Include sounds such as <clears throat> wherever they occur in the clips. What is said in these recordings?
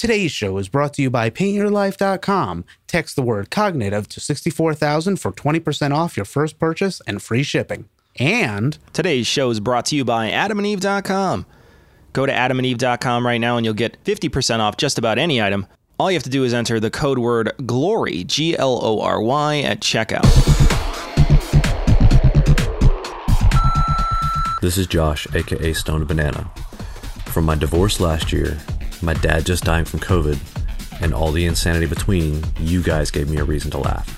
Today's show is brought to you by paintyourlife.com. Text the word cognitive to 64000 for 20% off your first purchase and free shipping. And Today's show is brought to you by adamandeve.com. Go to adamandeve.com right now and you'll get 50% off just about any item. All you have to do is enter the code word GLORY, G L O R Y, at checkout. This is Josh, aka Stone Banana. From my divorce last year, my dad just dying from COVID, and all the insanity between, you guys gave me a reason to laugh.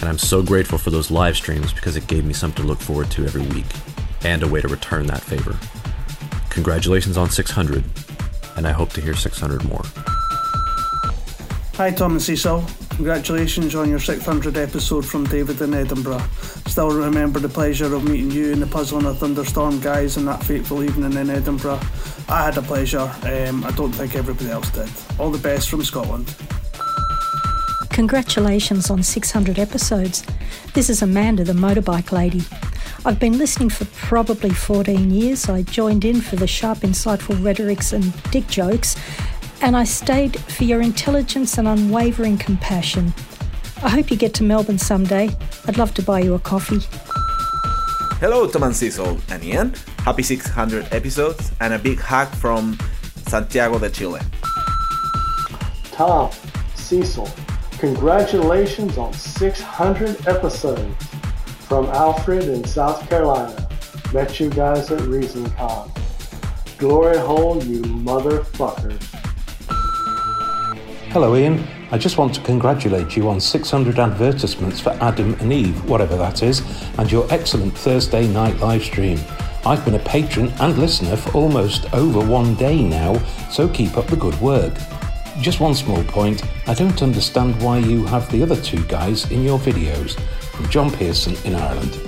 And I'm so grateful for those live streams because it gave me something to look forward to every week, and a way to return that favor. Congratulations on 600, and I hope to hear 600 more. Hi, Tom and Cecil. Congratulations on your 600th episode from David in Edinburgh. Still remember the pleasure of meeting you in the Puzzle in a Thunderstorm guys on that fateful evening in Edinburgh. I had a pleasure. Um, I don't think everybody else did. All the best from Scotland. Congratulations on 600 episodes. This is Amanda, the motorbike lady. I've been listening for probably 14 years. I joined in for the sharp, insightful rhetorics and dick jokes, and I stayed for your intelligence and unwavering compassion. I hope you get to Melbourne someday. I'd love to buy you a coffee. Hello, Tom and Cecil and Ian. Happy 600 episodes and a big hug from Santiago de Chile. Tom, Cecil, congratulations on 600 episodes. From Alfred in South Carolina. Met you guys at ReasonCon. Glory hole, you motherfuckers. Hello, Ian. I just want to congratulate you on 600 advertisements for Adam and Eve, whatever that is, and your excellent Thursday night live stream. I've been a patron and listener for almost over one day now, so keep up the good work. Just one small point I don't understand why you have the other two guys in your videos. From John Pearson in Ireland.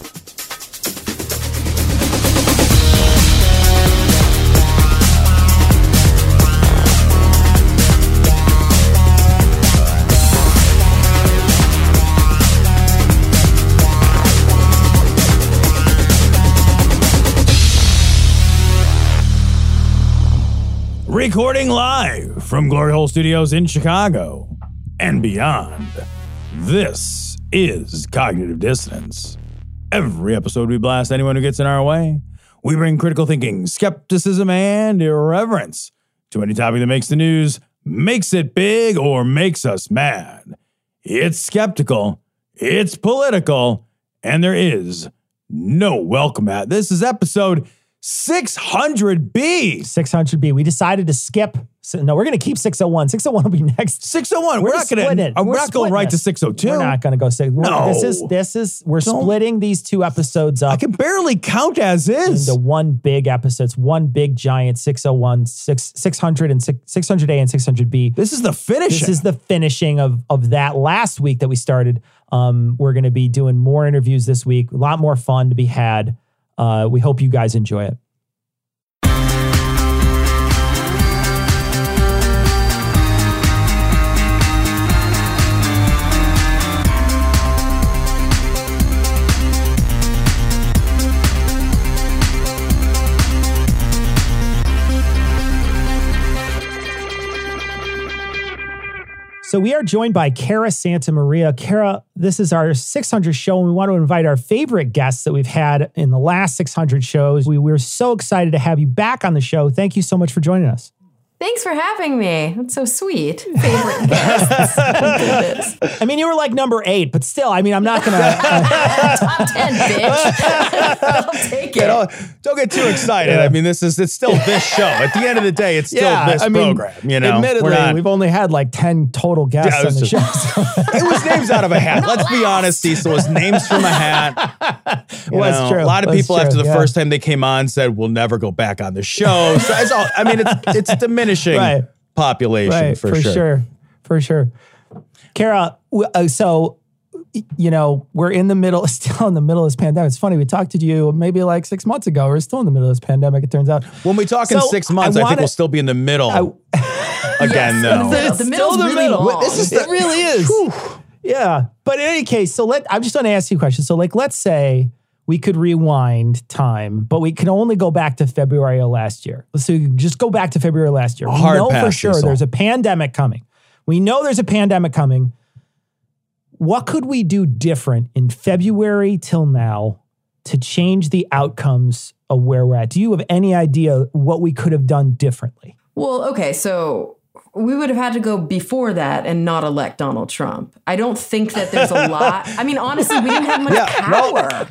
Recording live from Glory Hole Studios in Chicago and beyond. This is Cognitive Dissonance. Every episode, we blast anyone who gets in our way. We bring critical thinking, skepticism, and irreverence to any topic that makes the news, makes it big, or makes us mad. It's skeptical, it's political, and there is no welcome at. This is episode 600B. 600B. We decided to skip. So, no, we're going to keep 601. 601 will be <laughs> next. 601. We're, We're not going to. it. We're, We're not going right it. to 602. We're not going to go six. No. This is, this is, we're Don't- splitting these two episodes up. I can barely count as is. into one big episode. It's one big giant 601, six, 600 and six, 600A and 600B. This is the finish. This is the finishing of of that last week that we started. Um, we're going to be doing more interviews this week. A lot more fun to be had. Uh, we hope you guys enjoy it. So we are joined by Cara Santa Maria. Cara, this is our 600 show, and we want to invite our favorite guests that we've had in the last 600 shows. We, we're so excited to have you back on the show. Thank you so much for joining us. Thanks for having me. That's so sweet. <laughs> Favorite guests. Oh. I mean, you were like number eight, but still, I mean, I'm not going <laughs> to. Top 10, bitch. <laughs> I'll take it. all- don't get too excited. I mean, this is it's still this show. At the end of the day, it's still this I mean, program. You know, admittedly, We're not- we've only had like 10 total guests Yeah, on the just- show. so- it was names out of a hat. Let's be honest, Cecil. It was names from a hat. You Was know, true. A lot of Was people true, after the yeah. first time they came on said, "We'll never go back on the show." So it's all. I mean, it's it's diminishing Right. population right, for, for, sure. For sure. Cara, uh, so, you know, we're in the middle, <laughs> still in the middle of this pandemic. It's funny, we talked to you maybe like six months ago. We're still in the middle of this pandemic, it turns out. When we talk in six months, I, think wanna- we'll still be in the middle. <laughs> again, though. The It's middle's still the really middle. long. This is it really is. Yeah. But in any case, so let I'm just going to ask you a question. So like let's say we could rewind time, but we can only go back to February of last year. So you just go back to February of last year. We Hard know for sure Cecil. there's a pandemic coming. We know there's a pandemic coming. What could we do different in February till now to change the outcomes of where we're at? Do you have any idea what we could have done differently? Well, okay, so we would have had to go before that and not elect Donald Trump. I don't think that there's a lot. <laughs> I mean, honestly, we didn't have much Yeah, no.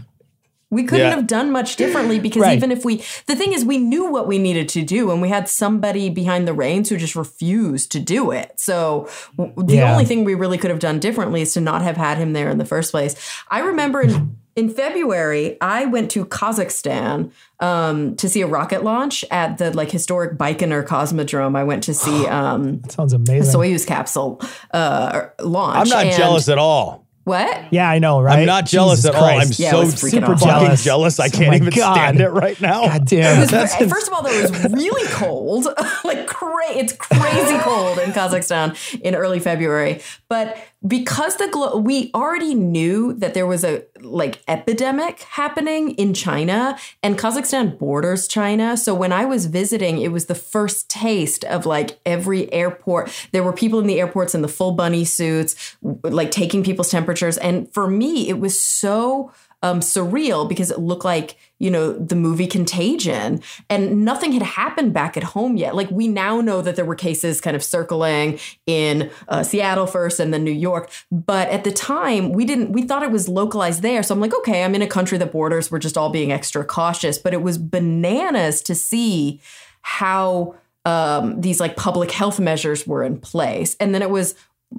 We couldn't Yeah. have done much differently <gasps> because Right. even if we, the thing is, we knew what we needed to do and we had somebody behind the reins who just refused to do it. So the Yeah. only thing we really could have done differently is to not have had him there in the first place. I remember in, in February, I went to Kazakhstan um, to see a rocket launch at the like historic Baikonur Cosmodrome. I went to see <gasps> um, Sounds a amazing. Soyuz capsule uh, launch. I'm not and- jealous at all. What? Yeah, I know, right? I'm not jealous Jesus at all. I'm Yeah, so super awesome. fucking Jealous. jealous. I Oh can't my even God. stand it right now. God damn. It was, first of all, though, it was really cold. <laughs> like cra- it's crazy cold in <laughs> Kazakhstan in early February. But because the glo- we already knew that there was a like epidemic happening in China, and Kazakhstan borders China. So when I was visiting, it was the first taste of like every airport. There were people in the airports in the full bunny suits, like taking people's temperatures, and for me, it was so um, surreal because it looked like you know the movie Contagion, and nothing had happened back at home yet. Like we now know that there were cases kind of circling in uh, Seattle first, and then New York. But at the time, we didn't. We thought it was localized there. So I'm like, okay, I'm in a country that borders. We're just all being extra cautious. But it was bananas to see how um, these like public health measures were in place, and then it was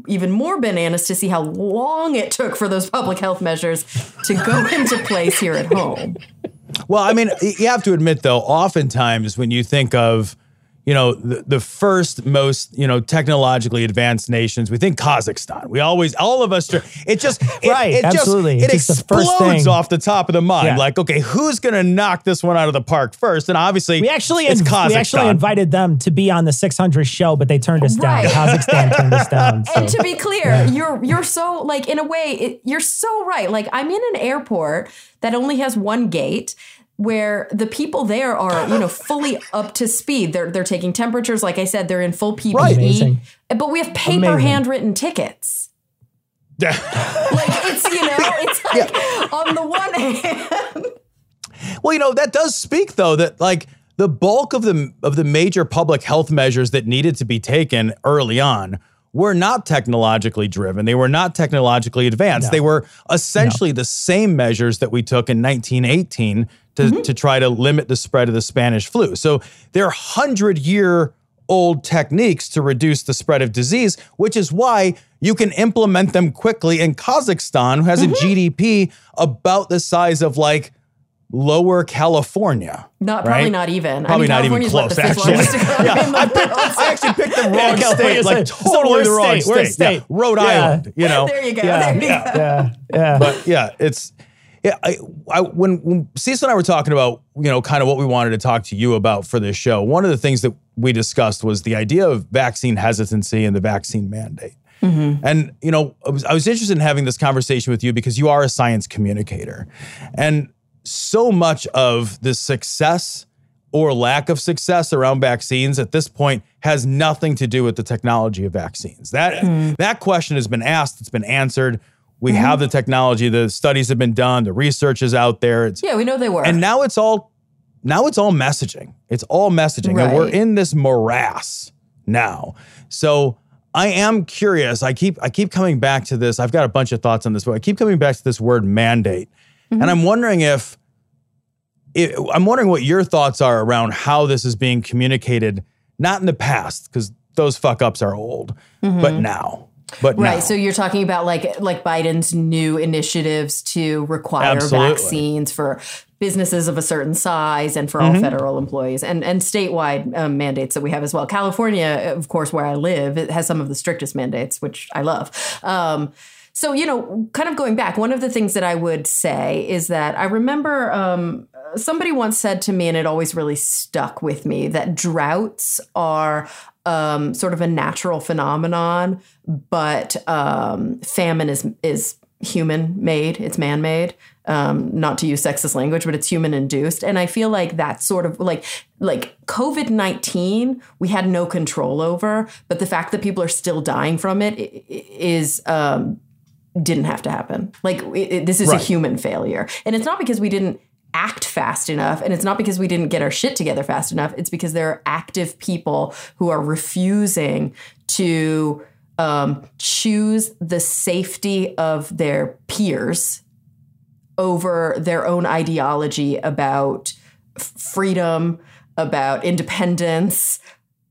even more bananas to see how long it took for those public health measures to go <laughs> into place here at home. Well, I mean, you have to admit though, oftentimes when you think of, you know, the, the first most, you know, technologically advanced nations, we think Kazakhstan. We always, all of us, it just, it, <laughs> Right, it absolutely. just, it It's just the first explodes thing. off the top of the mind. Yeah. Like, okay, who's going to knock this one out of the park first? And obviously, We actually, it's Kazakhstan. we actually invited them to be on the 600 show, but they turned us down. Kazakhstan turned us down. <laughs> So. And to be clear, you're you're so like in a way it, you're so right. Like I'm in an airport that only has one gate where the people there are, you know, fully up to speed. They're they're taking temperatures. Like I said, they're in full PPE. Right. Amazing. But we have paper Amazing. handwritten tickets. Like it's you know, <laughs> it's like on the one hand. Well, you know, that does speak though that like the bulk of the of the major public health measures that needed to be taken early on were not technologically driven. They were not technologically advanced. No. They were essentially the same measures that we took in 1918 to, mm-hmm. to try to limit the spread of the Spanish flu. So there are 100 year old techniques to reduce the spread of disease, which is why you can implement them quickly in Kazakhstan, who has a mm-hmm. GDP about the size of like lower California. Not probably not even. Probably not even California's what, the close, fifth actually. largest economy in the world. I actually picked the <laughs> wrong Yeah, state, California's like a- it's the totally the wrong state, state. worst Yeah, state. Rhode Yeah. Island, you <laughs> know. There you go. yeah, There you go. yeah, yeah. But yeah, it's yeah. I, I when when Cecil and I were talking about you know kind of what we wanted to talk to you about for this show. One of the things that we discussed was the idea of vaccine hesitancy and the vaccine mandate. Mm-hmm. And you know, I was, I was interested in having this conversation with you because you are a science communicator, and so much of the success or lack of success around vaccines at this point has nothing to do with the technology of vaccines. That hmm. that question has been asked, it's been answered. We mm-hmm. have the technology, the studies have been done, the research is out there. It's Yeah, we know they were. and now it's all now it's all messaging. It's all messaging. And we're in this morass now. So I am curious. I keep I keep coming back to this. I've got a bunch of thoughts on this, but I keep coming back to this word mandate. And mm-hmm. I'm wondering if it, I'm wondering what your thoughts are around how this is being communicated, not in the past, because those fuck ups are old, but mm-hmm. now. But Right. now. So you're talking about like like Biden's new initiatives to require Absolutely. vaccines for businesses of a certain size and for all Mm-hmm. federal employees and and statewide um, mandates that we have as well. California, of course, where I live, it has some of the strictest mandates, which I love. Um, so you know, kind of going back, one of the things that I would say is that I remember um, somebody once said to me, and it always really stuck with me, that droughts are um, sort of a natural phenomenon, but um, famine is is human made. It's man made. Um, not to use sexist language, but it's human induced. And I feel like that's sort of like like COVID nineteen, we had no control over, but the fact that people are still dying from it is. Um, didn't have to happen. Like it, it- this is Right. a human failure, and it's not because we didn't act fast enough, and it's not because we didn't get our shit together fast enough. It's because there are active people who are refusing to um, choose the safety of their peers over their own ideology about freedom, about independence,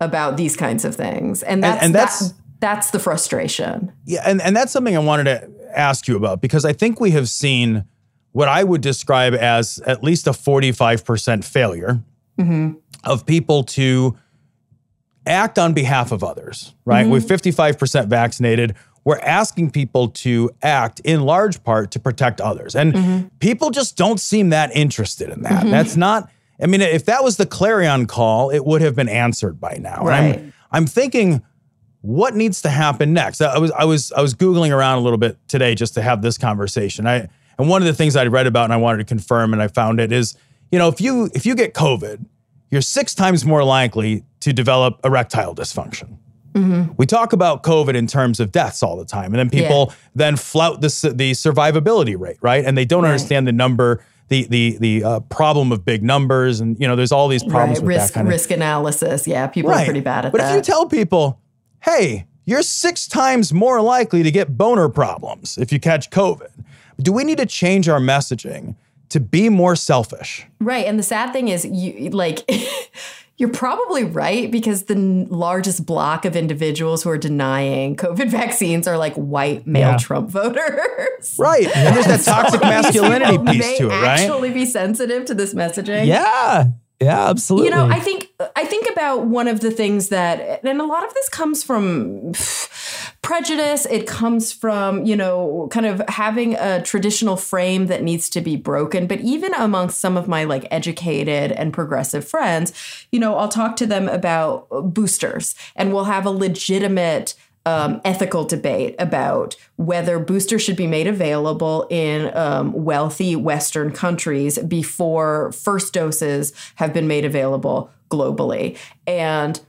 about these kinds of things, and that's and that's- that- that's the frustration. Yeah, and, and that's something I wanted to ask you about because I think we have seen what I would describe as at least a 45% failure Mm-hmm. of people to act on behalf of others, right? Mhm. With 55% vaccinated, we're asking people to act in large part to protect others. And Mm-hmm. people just don't seem that interested in that. Mhm. That's not, I mean, if that was the clarion call, it would have been answered by now. Right. I'm, I'm thinking, what needs to happen next? I was I was I was googling around a little bit today just to have this conversation. I and one of the things I'd read about and I wanted to confirm and I found it is, you know, if you if you get COVID, you're six times more likely to develop erectile dysfunction. Mm-hmm. We talk about COVID in terms of deaths all the time, and then people then flout the the survivability rate, right? And they don't Right. understand the number, the the the uh, problem of big numbers, and you know, there's all these problems right. with Risk that kind of risk analysis. Yeah, people are pretty bad at but that. But if you tell people, hey, you're six times more likely to get boner problems if you catch COVID, do we need to change our messaging to be more selfish? Right. And the sad thing is, you like, <laughs> you're probably right because the n- largest block of individuals who are denying COVID vaccines are like white male Yeah. Trump <laughs> voters. Right. And there's that <laughs> toxic masculinity people piece may to it, right? Actually, be sensitive to this messaging. Yeah. Yeah, absolutely. You know, I think I think about one of the things that, and a lot of this comes from prejudice. It comes from you know, kind of having a traditional frame that needs to be broken. But even amongst some of my like educated and progressive friends, you know, I'll talk to them about boosters, and we'll have a legitimate um, ethical debate about whether boosters should be made available in um, wealthy Western countries before first doses have been made available globally. And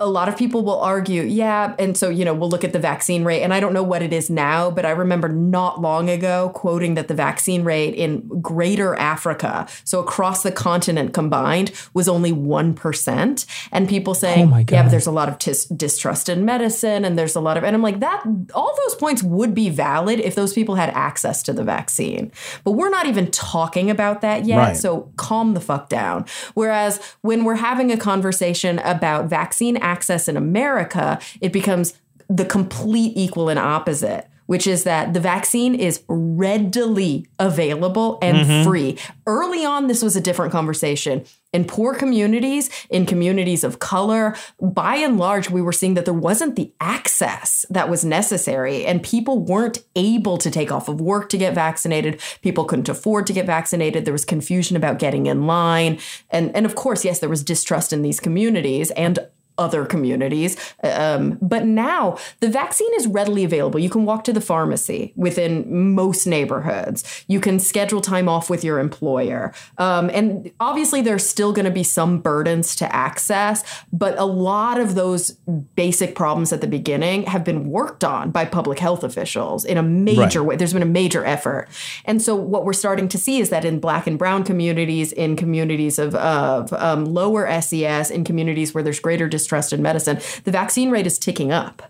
a lot of people will argue, yeah. And so, you know, we'll look at the vaccine rate. And I don't know what it is now, but I remember not long ago quoting that the vaccine rate in greater Africa, so across the continent combined, was only 1%. And people saying, Oh my yeah, but there's a lot of tis- distrust in medicine and there's a lot of, and I'm like, that, all those points would be valid if those people had access to the vaccine. But we're not even talking about that yet. Right. So calm the fuck down. Whereas when we're having a conversation about vaccine access in America, it becomes the complete equal and opposite. Which is that the vaccine is readily available and Mhm. free. Early on, this was a different conversation. In poor communities, in communities of color, by and large, we were seeing that there wasn't the access that was necessary, and people weren't able to take off of work to get vaccinated. People couldn't afford to get vaccinated. There was confusion about getting in line. And, and of course, yes, there was distrust in these communities and other communities. Um, but now the vaccine is readily available. You can walk to the pharmacy within most neighborhoods. You can schedule time off with your employer. Um, and obviously, there's still going to be some burdens to access, but a lot of those basic problems at the beginning have been worked on by public health officials in a major Right. way. There's been a major effort. And so, what we're starting to see is that in black and brown communities, in communities of, of um, lower SES, in communities where there's greater distrust in medicine, the vaccine rate is ticking up.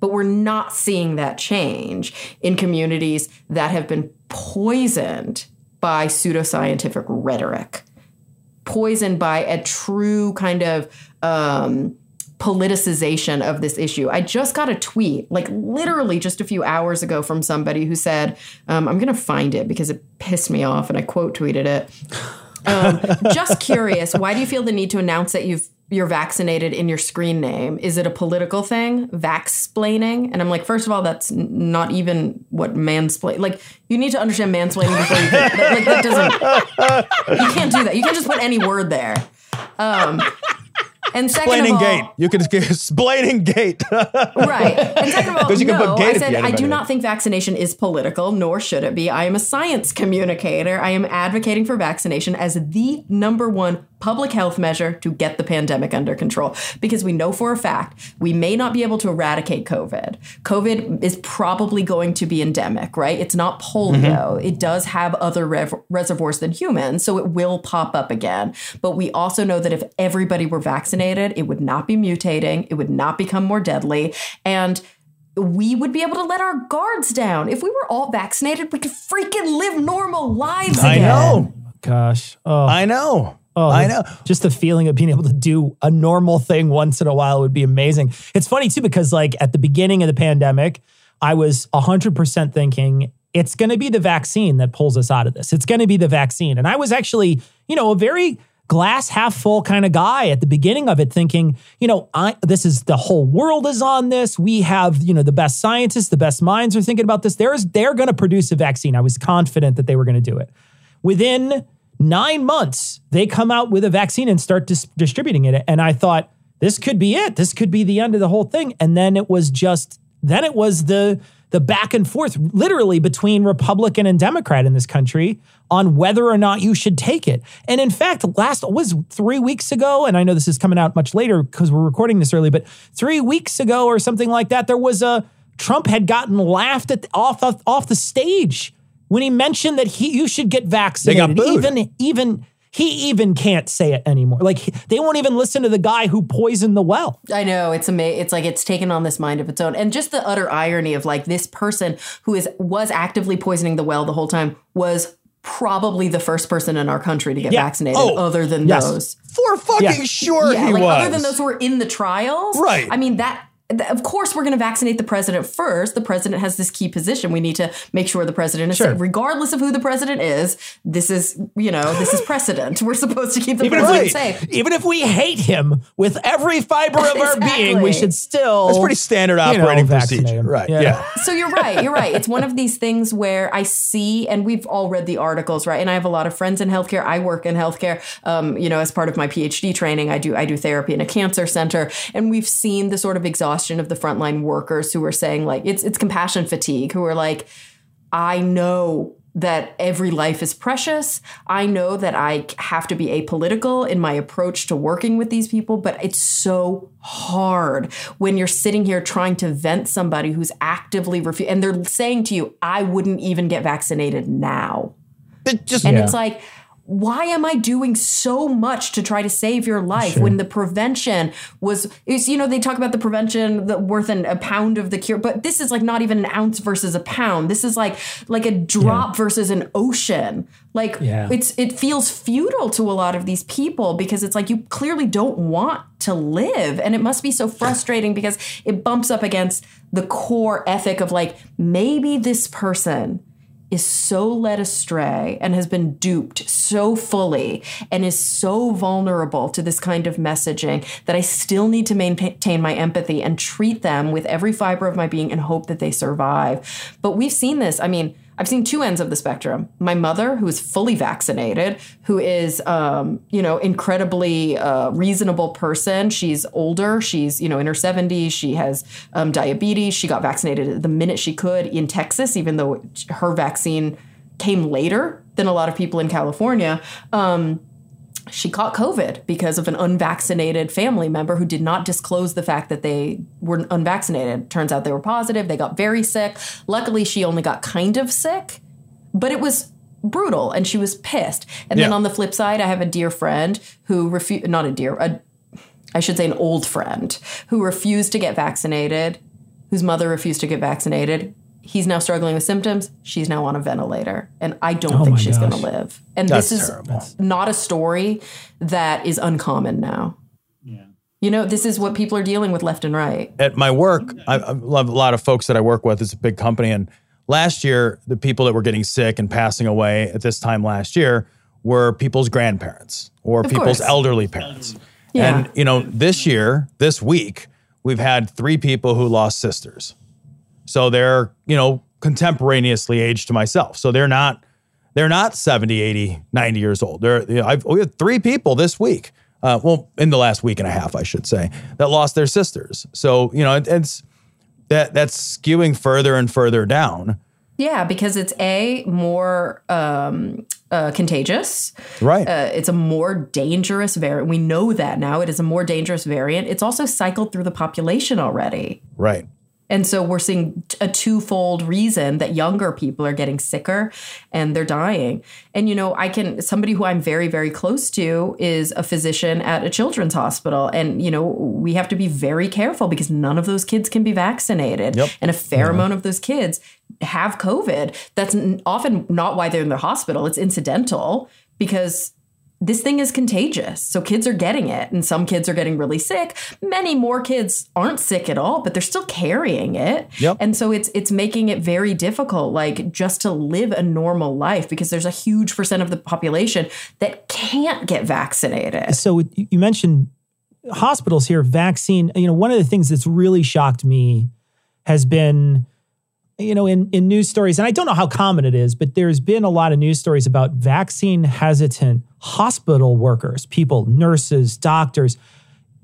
But we're not seeing that change in communities that have been poisoned by pseudoscientific rhetoric, poisoned by a true kind of um, politicization of this issue. I just got a tweet, like literally just a few hours ago, from somebody who said, um, I'm going to find it because it pissed me off and I quote tweeted it. Um, just curious, why do you feel the need to announce that you've you're vaccinated in your screen name? Is it a political thing? Vaxplaining? And I'm like, first of all, that's not even what mansplain. Like, you need to understand mansplaining before you. Can, that, like, that doesn't. You can't do that. You can't just put any word there. Um, And second Explaining of all, gate. You can explaining <laughs> gate. right. And second of all, you can no, put gate I said I do not think vaccination is political, nor should it be. I am a science communicator. I am advocating for vaccination as the number one public health measure to get the pandemic under control because we know for a fact we may not be able to eradicate COVID. COVID is probably going to be endemic, right? It's not polio. Mm-hmm. It does have other rev- reservoirs than humans, so it will pop up again. But we also know that if everybody were vaccinated, it would not be mutating, it would not become more deadly, and we would be able to let our guards down. If we were all vaccinated, we could freaking live normal lives I again. know. Gosh. Oh. I know. Oh, I know. Just the feeling of being able to do a normal thing once in a while would be amazing. It's funny too, because like at the beginning of the pandemic, I was 100% thinking it's going to be the vaccine that pulls us out of this. It's going to be the vaccine. And I was actually, you know, a very glass half full kind of guy at the beginning of it thinking, you know, I this is the whole world is on this. We have, you know, the best scientists, the best minds are thinking about this. There's they're going to produce a vaccine. I was confident that they were going to do it. Within nine months, they come out with a vaccine and start dis- distributing it. And I thought, this could be it. This could be the end of the whole thing. And then it was just, then it was the the back and forth, literally between Republican and Democrat in this country on whether or not you should take it. And in fact, last was three weeks ago, and I know this is coming out much later because we're recording this early, but three weeks ago or something like that, there was a Trump had gotten laughed at off off, off the stage when he mentioned that he you should get vaccinated. booed. Even even he even can't say it anymore. Like he- they won't even listen to the guy who poisoned the well. I know it's amazing. It's like it's taken on this mind of its own, and just the utter irony of like this person who is was actively poisoning the well the whole time was probably the first person in our country to get Yeah. vaccinated, Oh, other than yes. those. For fucking Yeah. sure yeah, he like was. other than those who were in the trials. Right. I mean that. Th- Of course, we're going to vaccinate the president first. The president has this key position. We need to make sure the president is Sure. safe, regardless of who the president is. This is, you know, this is precedent. We're supposed to keep the Even if, president we, safe. even if we hate him with every fiber of our being, we should still. That's pretty standard you know, operating procedure. him. Right. Yeah. Yeah. so you're right. You're right. It's one of these things where I see, and we've all read the articles, right? And I have a lot of friends in healthcare. I work in healthcare. Um, you know, as part of my PhD training, I do I do therapy in a cancer center, and we've seen the sort of exhaustion of the frontline workers who are saying like it's it's compassion fatigue, who are like, I know that every life is precious. I know that I have to be apolitical in my approach to working with these people, but it's so hard when you're sitting here trying to vent somebody who's actively refusing, and they're saying to you, I wouldn't even get vaccinated now. It just And Yeah. it's like, why am I doing so much to try to save your life when the prevention was is you know they talk about the prevention that worth an, a pound of the cure but this is like not even an ounce versus a pound. This is like like a drop versus an ocean. Like Yeah. it's it feels futile to a lot of these people because it's like you clearly don't want to live. And it must be so frustrating because it bumps up against the core ethic of like maybe this person is so led astray and has been duped so fully and is so vulnerable to this kind of messaging that I still need to maintain my empathy and treat them with every fiber of my being and hope that they survive. But we've seen this. I mean, I've seen two ends of the spectrum. My mother, who is fully vaccinated, who is, um, you know, incredibly uh, reasonable person. She's older. She's, you know, in her 70s. She has um, diabetes. She got vaccinated the minute she could in Texas, even though her vaccine came later than a lot of people in California. Um, she caught COVID because of an unvaccinated family member who did not disclose the fact that they were unvaccinated. Turns out they were positive. They got very sick. Luckily, she only got kind of sick, but it was brutal and she was pissed. And then on the flip side, I have a dear friend who refused, not a dear, a, I should say an old friend who refused to get vaccinated, whose mother refused to get vaccinated. He's now struggling with symptoms. She's now on a ventilator. And I don't Oh think she's going to live. And That's this is terrible. not a story that is uncommon now. You know, this is what people are dealing with left and right. at my work, I, I love a lot of folks that I work with. It's a big company, and last year, the people that were getting sick and passing away at this time last year were people's grandparents or Of people's course. elderly parents. Yeah. And you know, this year, this week, we've had three people who lost sisters. So they're, you know, contemporaneously aged to myself. So they're not they're not 70, 80, 90 years old. They're you know, I've we had three people this week uh, well, in the last week and a half, I should say, that lost their sisters. So you know, it, it's that that's skewing further and further down. Yeah, because it's a more um, uh, contagious. Right. Uh, it's a more dangerous variant. We know that now. It is a more dangerous variant. It's also cycled through the population already. Right. And so we're seeing a twofold reason that younger people are getting sicker and they're dying. And, you know, I can, somebody who I'm very, very close to is a physician at a children's hospital. And, you know, we have to be very careful because none of those kids can be vaccinated. Yep. And a fair amount of those kids have COVID. That's often not why they're in the hospital, it's incidental because this thing is contagious. So kids are getting it, and some kids are getting really sick. Many more kids aren't sick at all, but they're still carrying it. Yep. And so it's it's making it very difficult, like just to live a normal life, because there's a huge percent of the population that can't get vaccinated. So you mentioned hospitals here, vaccine. You know, one of the things that's really shocked me has been, you know, in in news stories, and I don't know how common it is, but there's been a lot of news stories about vaccine hesitant hospital workers, people, nurses, doctors.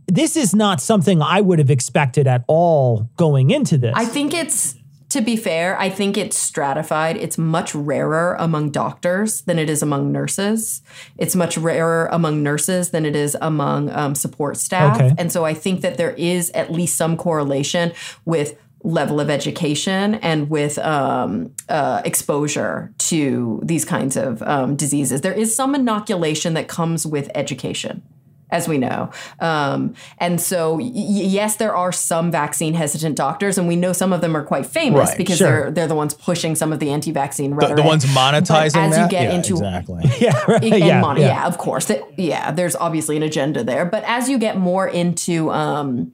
This is not something I would have expected at all going into this. I think it's to be fair, I think it's stratified. It's much rarer among doctors than it is among nurses. It's much rarer among nurses than it is among um, support staff. Okay. And so I think that there is at least some correlation with level of education and with um, uh, exposure to these kinds of um, diseases. There is some inoculation that comes with education as we know. Um, and so, y- yes, there are some vaccine hesitant doctors, and we know some of them are quite famous Right, because sure. they're they're the ones pushing some of the anti-vaccine The, rhetoric. the ones But monetizing as that. you get Yeah, into exactly. <laughs> yeah, <laughs> right. yeah, money, yeah. yeah. of course. That, yeah, there's obviously an agenda there. But as you get more into um,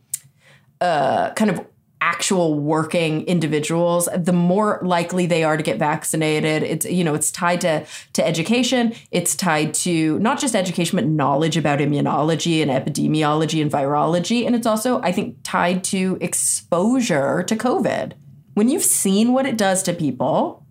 uh, kind of actual working individuals, the more likely they are to get vaccinated. It's you know it's tied to to education. It's tied to not just education but knowledge about immunology and epidemiology and virology, and it's also I think tied to exposure to COVID. When you've seen what it does to people,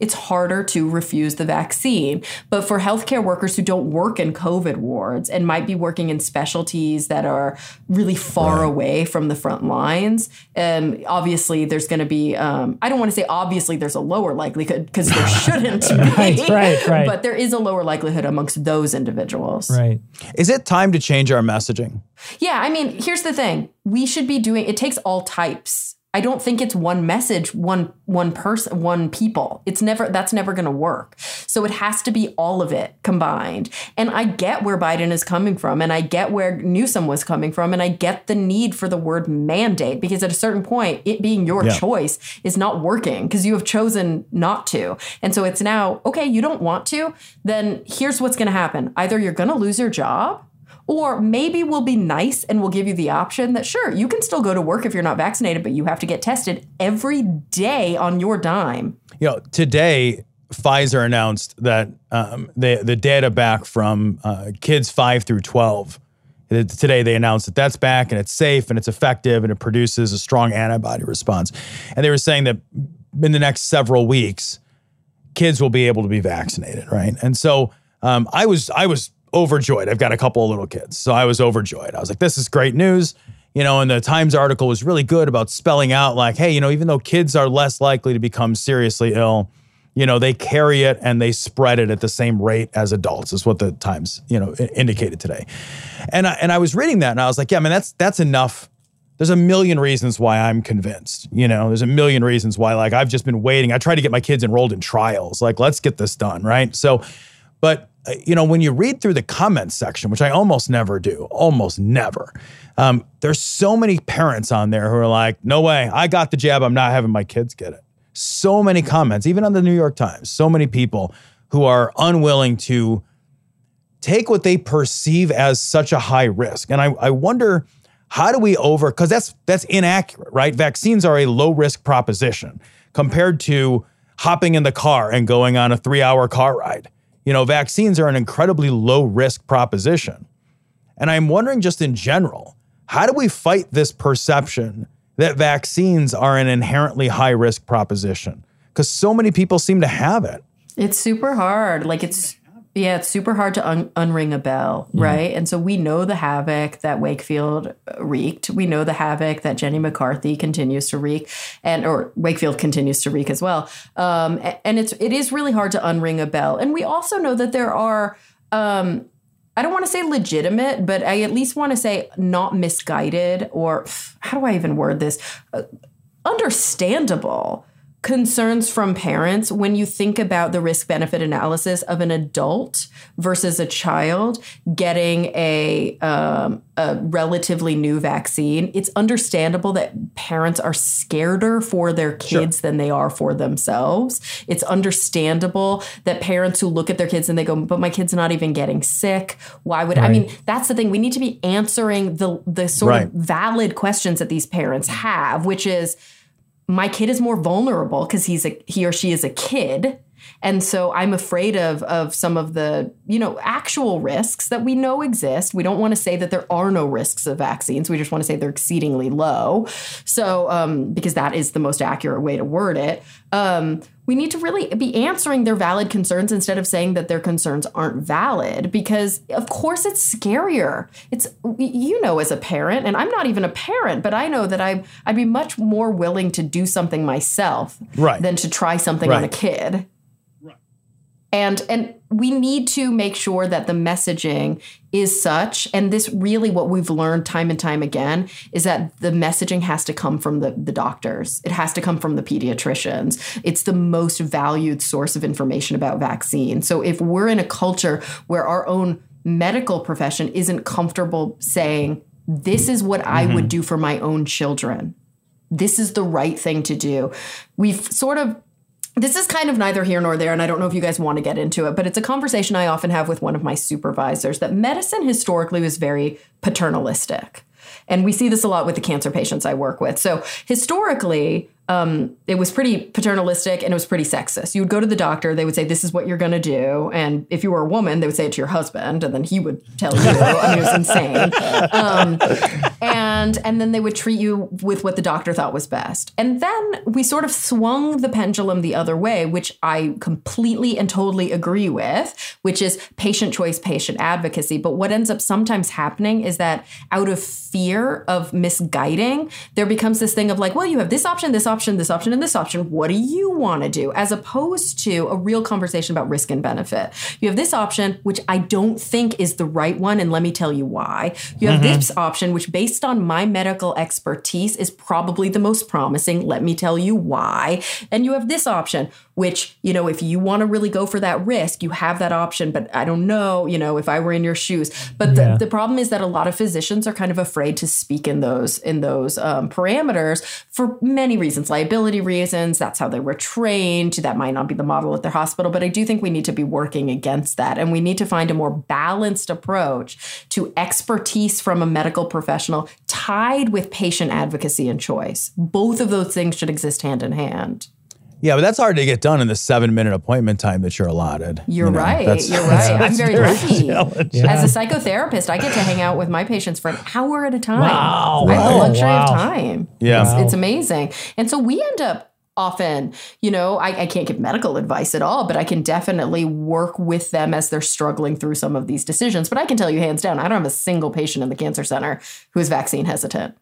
it's harder to refuse the vaccine. But for healthcare workers who don't work in COVID wards and might be working in specialties that are really far away from the front lines, um, obviously there's going to be, um, I don't want to say obviously there's a lower likelihood because there <laughs> shouldn't be. Right, right, right. But there is a lower likelihood amongst those individuals. Right. Is it time to change our messaging? Yeah, I mean, here's the thing. We should be doing it takes all types. I don't think it's one message, one one person, one people. It's never that's never going to work. So it has to be all of it combined. And I get where Biden is coming from and I get where Newsom was coming from and I get the need for the word mandate because at a certain point it being your Yeah. choice is not working because you have chosen not to. And so it's now, okay, you don't want to, then here's what's going to happen. Either you're going to lose your job or maybe we'll be nice and we'll give you the option that sure, you can still go to work if you're not vaccinated, but you have to get tested every day on your dime. You know, today Pfizer announced that um, the the data back from uh, kids five through twelve. uh, Today they announced that that's back and it's safe and it's effective and it produces a strong antibody response. And they were saying that in the next several weeks, kids will be able to be vaccinated, right? And so um, I was I was overjoyed. I've got a couple of little kids, so I was overjoyed. I was like, "This is great news." You know, and the Times article was really good about spelling out, like, "Hey, you know, even though kids are less likely to become seriously ill, you know, they carry it and they spread it at the same rate as adults." Is what the Times, you know, indicated today. And I, and I was reading that, and I was like, "Yeah, man, that's that's enough." there's a million reasons why I'm convinced. You know, there's a million reasons why, like, I've just been waiting. I try to get my kids enrolled in trials. Like, let's get this done, right? So, but, you know, when you read through the comments section, which I almost never do, almost never, um, there's so many parents on there who are like, no way, I got the jab. I'm not having my kids get it. So many comments, even on the New York Times, so many people who are unwilling to take what they perceive as such a high risk. And I, I wonder how do we over because that's that's inaccurate, right? Vaccines are a low risk proposition compared to hopping in the car and going on a three hour car ride. You know, vaccines are an incredibly low risk proposition. And I'm wondering just in general, how do we fight this perception that vaccines are an inherently high risk proposition? Because so many people seem to have it. It's super hard. Like it's Yeah, it's super hard to un- unring a bell, right? And so we know the havoc that Wakefield uh, wreaked. We know the havoc that Jenny McCarthy continues to wreak, and or Wakefield continues to wreak as well. Um, and it's it is really hard to unring a bell. And we also know that there are. Um, I don't want to say legitimate, but I at least want to say not misguided or how do I even word this? Uh, understandable concerns from parents when you think about the risk benefit analysis of an adult versus a child getting a, um, a relatively new vaccine. It's understandable that parents are scareder for their kids than they are for themselves. It's understandable that parents who look at their kids and they go, "But my kid's not even getting sick. Why would I mean?" That's the thing. We need to be answering the the sort Right. of valid questions that these parents have, which is my kid is more vulnerable because he's a he or she is a kid. And so i'm afraid of of some of the you know actual risks that we know exist. We don't want to say that there are no risks of vaccines. We just want to say they're exceedingly low. So um, because that is the most accurate way to word it. Um, we need to really be answering their valid concerns instead of saying that their concerns aren't valid because of course it's scarier. It's you know as a parent and i'm not even a parent but i know that I, i'd be much more willing to do something myself Right. than to try something on a kid and and we need to make sure that the messaging is such and this really what we've learned time and time again is that the messaging has to come from the, the doctors. It has to come from the pediatricians. It's the most valued source of information about vaccines so if we're in a culture where our own medical profession isn't comfortable saying this is what i would mm-hmm. do for my own children. This is the right thing to do. We've sort of this is kind of neither here nor there, and I don't know if you guys want to get into it, but it's a conversation I often have with one of my supervisors that medicine historically was very paternalistic. And we see this a lot with the cancer patients I work with. So historically, um, it was pretty paternalistic and it was pretty sexist. You would go to the doctor, they would say, This is what you're going to do. And if you were a woman, they would say it to your husband, and then he would tell you. I mean, it was insane. Um, and, and then they would treat you with what the doctor thought was best. And then we sort of swung the pendulum the other way, which I completely and totally agree with, which is patient choice, patient advocacy. But what ends up sometimes happening is that out of fear of misguiding, there becomes this thing of like, well, you have this option, this option, this option, and this option. What do you want to do? As opposed to a real conversation about risk and benefit. You have this option, which I don't think is the right one, and let me tell you why. You have mm-hmm. this option, which based on my medical expertise is probably the most promising. Let me tell you why. And you have this option, which, you know, if you want to really go for that risk, you have that option. But I don't know, you know, if I were in your shoes. But the, Yeah. the problem is that a lot of physicians are kind of afraid to speak in those in those um, parameters for many reasons, liability reasons. That's how they were trained. That might not be the model at their hospital, but I do think we need to be working against that, and we need to find a more balanced approach to expertise from a medical professional tied with patient advocacy and choice. Both of those things should exist hand in hand. Yeah, but that's hard to get done in the seven minute appointment time that you're allotted. You're You know, right. that's- You're that's- right. I'm that's very lucky. challenging. As a psychotherapist, I get to hang out with my patients for an hour at a time. Wow. I have the Wow. luxury Wow. of time. Yeah. It's, Wow. it's amazing. And so we end up often, you know, I, I can't give medical advice at all, but I can definitely work with them as they're struggling through some of these decisions. But I can tell you hands down, I don't have a single patient in the cancer center who is vaccine hesitant.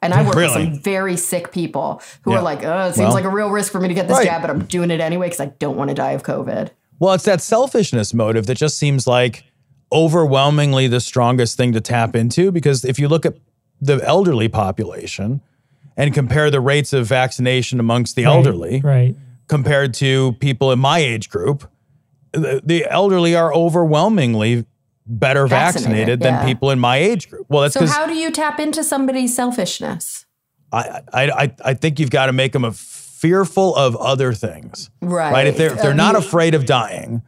And I work with some very sick people who Yeah. are like, oh, it seems Well- like a real risk for me to get this Right. jab, but I'm doing it anyway because I don't want to die of COVID. Well, it's that selfishness motive that just seems like overwhelmingly the strongest thing to tap into because if you look at the elderly population and compare the rates of vaccination amongst the elderly Right. compared to people in my age group, the, the elderly are overwhelmingly better Vaccinated, vaccinated, than people in my age group. Well, that's So how do you tap into somebody's selfishness? I, I, I, I think you've got to make them a fearful of other things. Right. Right. If they're, if they're Um, not afraid of dying,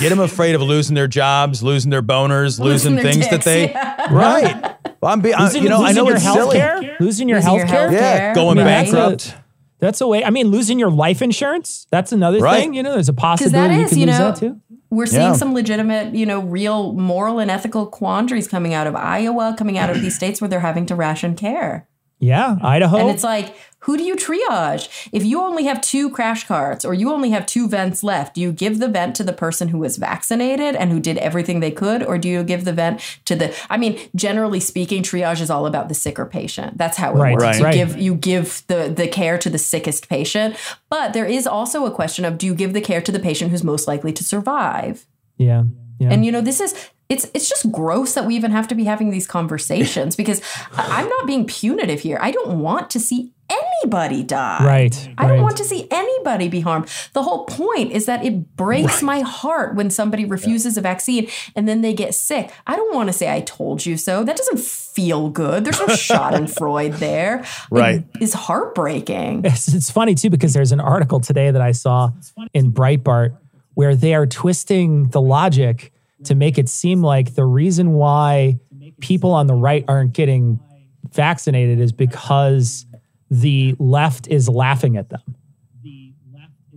get them afraid of losing their jobs, losing their boners, Losing losing, their things dicks, that they, yeah. <laughs> right. Well, I'm be, I, Losing, you know, I know your it's health silly. care? Losing your health care? Yeah, going I mean, that's bankrupt. That's a way. I mean, losing your life insurance, that's another Right. thing. You know, there's a possibility that you is, could you lose know, that too. We're seeing Yeah. some legitimate, you know, real moral and ethical quandaries coming out of Iowa, coming out of these states where they're having to ration care. Yeah, Idaho. And it's like, who do you triage? If you only have two crash carts or you only have two vents left, do you give the vent to the person who was vaccinated and who did everything they could? Or do you give the vent to the, I mean, generally speaking, triage is all about the sicker patient. That's how it Right, works. right. You Right. give, you give the, the care to the sickest patient. But there is also a question of do you give the care to the patient who's most likely to survive? yeah. Yeah. And you know, this is it's it's just gross that we even have to be having these conversations <laughs> because I- I'm not being punitive here. I don't want to see anybody die. Right, I don't right. want to see anybody be harmed. The whole point is that it breaks my heart when somebody refuses a vaccine and then they get sick. I don't want to say I told you so. That doesn't feel good. There's no <laughs> Schadenfreude there. Right. It is heartbreaking. It's, it's funny too because there's an article today that I saw in Breitbart where they are twisting the logic to make it seem like the reason why people on the right aren't getting vaccinated is because the left is laughing at them.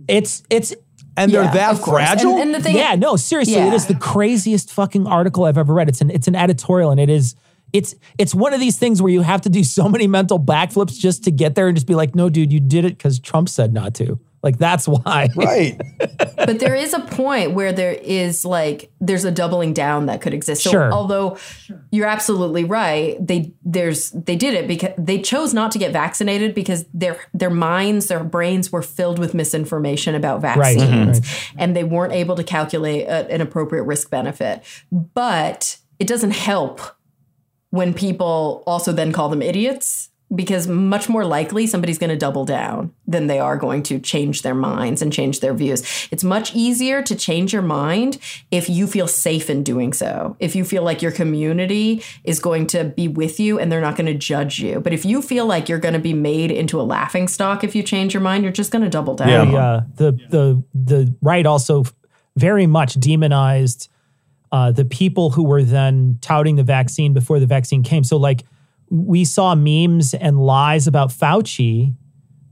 It's it's And they're Yeah, that of course. And- fragile? and the thing- yeah, no, seriously, it Yeah. is the craziest fucking article I've ever read. It's an it's an editorial, and it is it's it's one of these things where you have to do so many mental backflips just to get there and just be like, no, dude, you did it because Trump said not to. Like that's why. right. <laughs> but there is a point where there is like there's a doubling down that could exist. So Sure. although you're absolutely right, they there's they did it because they chose not to get vaccinated because their their minds, their brains were filled with misinformation about Right, vaccines mm-hmm. right. and they weren't able to calculate a, an appropriate risk benefit. But it doesn't help when people also then call them idiots because much more likely somebody's going to double down than they are going to change their minds and change their views. It's much easier to change your mind if you feel safe in doing so. If you feel like your community is going to be with you and they're not going to judge you. But if you feel like you're going to be made into a laughing stock if you change your mind, you're just going to double down. Yeah, uh, the the the right also very much demonized uh, the people who were then touting the vaccine before the vaccine came. So like we saw memes and lies about Fauci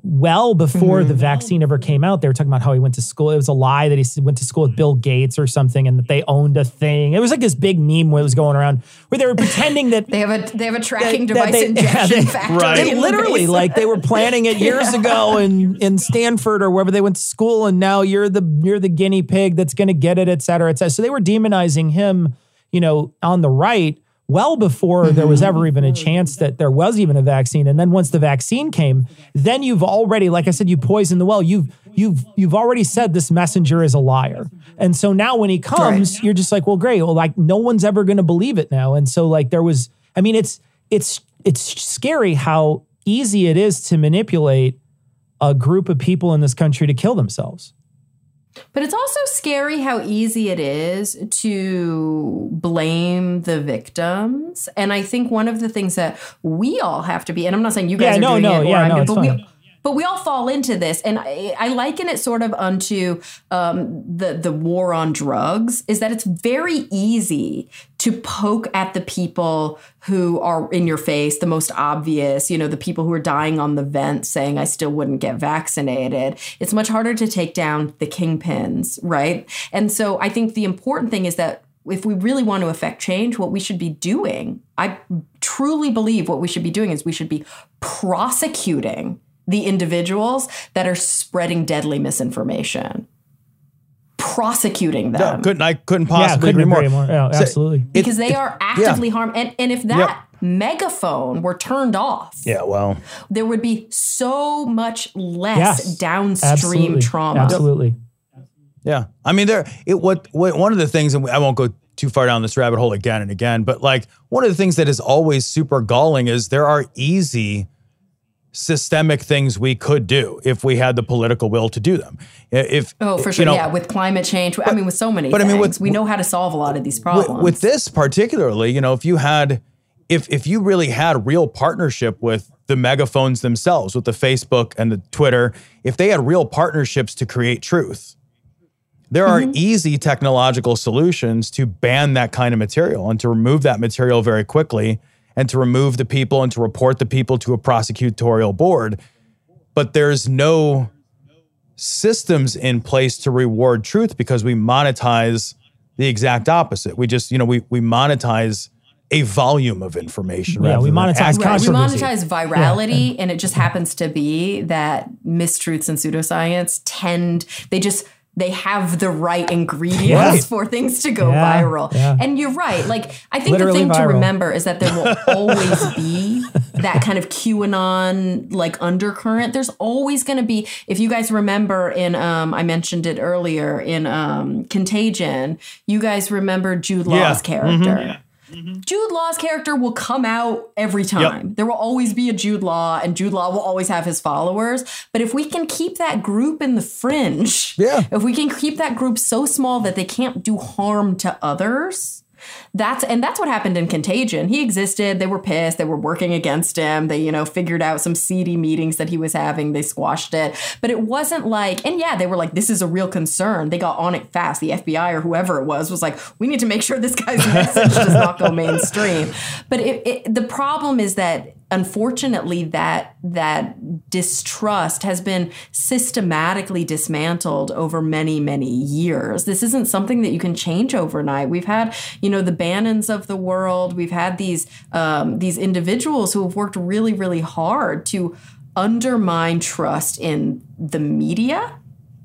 well before Mm-hmm. the vaccine ever came out. They were talking about how he went to school. It was a lie that he went to school with Bill Gates or something, and that they owned a thing. It was like this big meme where it was going around where they were pretending that <laughs> They have a they have a tracking that device they- <laughs> injection yeah, they- factory. Right. they literally like they were planning it <laughs> years ago in in Stanford or wherever they went to school, and now you're the you're the guinea pig that's going to get it, et cetera, et cetera. So they were demonizing him, you know, on the right well before there was mm-hmm. ever even a chance that there was even a vaccine. And then once the vaccine came, then you've already, like I said, you poisoned the well. You've you've you've already said this messenger is a liar. And so now when he comes, you're just like, well, great. Well, like no one's ever going to believe it now. And so like there was, I mean, it's it's it's scary how easy it is to manipulate a group of people in this country to kill themselves. But it's also scary how easy it is to blame the victims. And I think one of the things that we all have to be, and I'm not saying you guys Yeah, are no, doing no, it, or yeah, I'm no, doing- but we but we all fall into this, and I, I liken it sort of unto um, the the war on drugs. Is that it's very easy to poke at the people who are in your face, the most obvious. You know, the people who are dying on the vent, saying I still wouldn't get vaccinated. It's much harder to take down the kingpins, right? And so I think the important thing is that if we really want to affect change, what we should be doing, I truly believe what we should be doing is we should be prosecuting the individuals that are spreading deadly misinformation. Prosecuting them. No, couldn't I couldn't possibly yeah, possibly couldn't agree agree more. more. Yeah, So- absolutely. because they are actively harmed. And, and if that megaphone were turned off, Yeah, well, there would be so much less Yes, downstream absolutely. trauma. Absolutely. Yeah, I mean, there. It what, what one of the things, and I won't go too far down this rabbit hole again and again, but like one of the things that is always super galling is there are easy systemic things we could do if we had the political will to do them. If Oh, for you sure. know, yeah, with climate change. I mean, with so many but I mean, with- we know how to solve a lot of these problems. with this particularly, you know, if you had, if if you really had real partnership with the megaphones themselves, with the Facebook and the Twitter, if they had real partnerships to create truth, there are mm-hmm. easy technological solutions to ban that kind of material and to remove that material very quickly and to remove the people and to report the people to a prosecutorial board. But there's no systems in place to reward truth because we monetize the exact opposite. We just, you know, we we monetize a volume of information. Yeah, we monetize. Right, we monetize virality, and it just happens to be that mistruths and pseudoscience tend they just they have the right ingredients Right. <laughs> for things to go Yeah, viral. yeah. And you're right. Like I think Literally the thing viral. to remember is that there will <laughs> always be that kind of QAnon like undercurrent. There's always going to be if you guys remember in um I mentioned it earlier in um Contagion, you guys remember Jude Yeah. Law's character. Jude Law's character will come out every time. There will always be a Jude Law, and Jude Law will always have his followers. But if we can keep that group in the fringe, Yeah. if we can keep that group so small that they can't do harm to others, that's and that's what happened in Contagion. He existed. They were pissed. They were working against him. They, you know, figured out some seedy meetings that he was having. They squashed it. But it wasn't like, and yeah, they were like, this is a real concern. They got on it fast. The FBI or whoever it was was like, we need to make sure this guy's <laughs> message does not go mainstream. But it, it, the problem is that unfortunately that that distrust has been systematically dismantled over many many years. This isn't something that you can change overnight. We've had you know the bannons of the world. We've had these um, these individuals who have worked really really hard to undermine trust in the media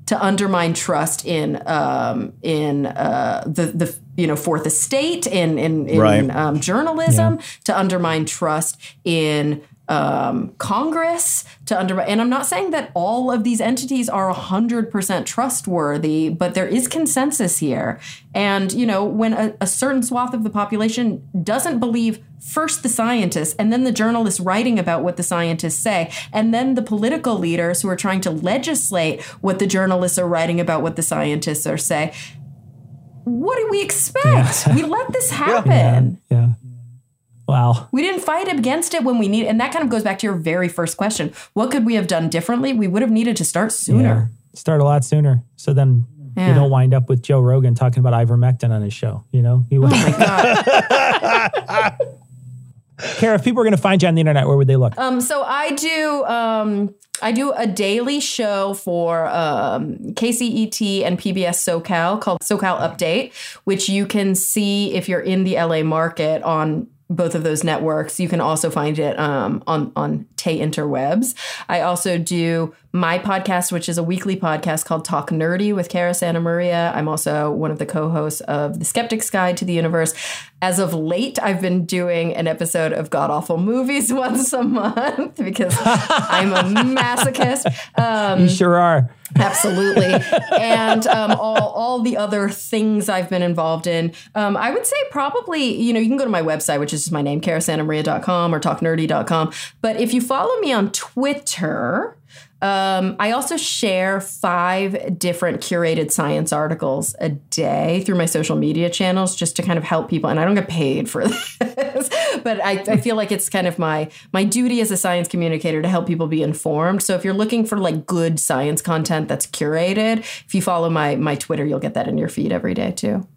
to undermine trust in um, in uh, the the you know fourth estate in in, in Right. um, journalism to undermine trust in um, Congress to under and I'm not saying that all of these entities are 100% trustworthy but there is consensus here. And you know when a, a certain swath of the population doesn't believe first the scientists and then the journalists writing about what the scientists say and then the political leaders who are trying to legislate what the journalists are writing about what the scientists are say what do we expect? We let this <laughs> happen. Yeah. Wow. we didn't fight against it when we need and that kind of goes back to your very first question what could we have done differently we would have needed to start sooner Start a lot sooner. So then you don't wind up with Joe Rogan talking about ivermectin on his show. You know? He oh my <laughs> god Cara, if people are going to find you on the internet, where would they look? Um, so I do um, I do a daily show for um, KCET and PBS SoCal called SoCal Update, which you can see if you're in the LA market on both of those networks. You can also find it um, on on Tay Interwebs. I also do my podcast, which is a weekly podcast called Talk Nerdy with Cara Santa Maria. I'm also one of the co-hosts of The Skeptic's Guide to the Universe. As of late, I've been doing an episode of God Awful Movies <laughs> once a month because <laughs> I'm a masochist. Um, you sure are. Absolutely. <laughs> and um, all, all the other things I've been involved in. Um, I would say probably, you know, you can go to my website, which is just my name, carasantamaria.com or talknerdy.com. But if you follow me on Twitter, um, I also share five different curated science articles a day through my social media channels just to kind of help people. And I don't get paid for <laughs> this, but I, I feel like it's kind of my my duty as a science communicator to help people be informed. So if you're looking for like good science content that's curated, if you follow my my Twitter, you'll get that in your feed every day too.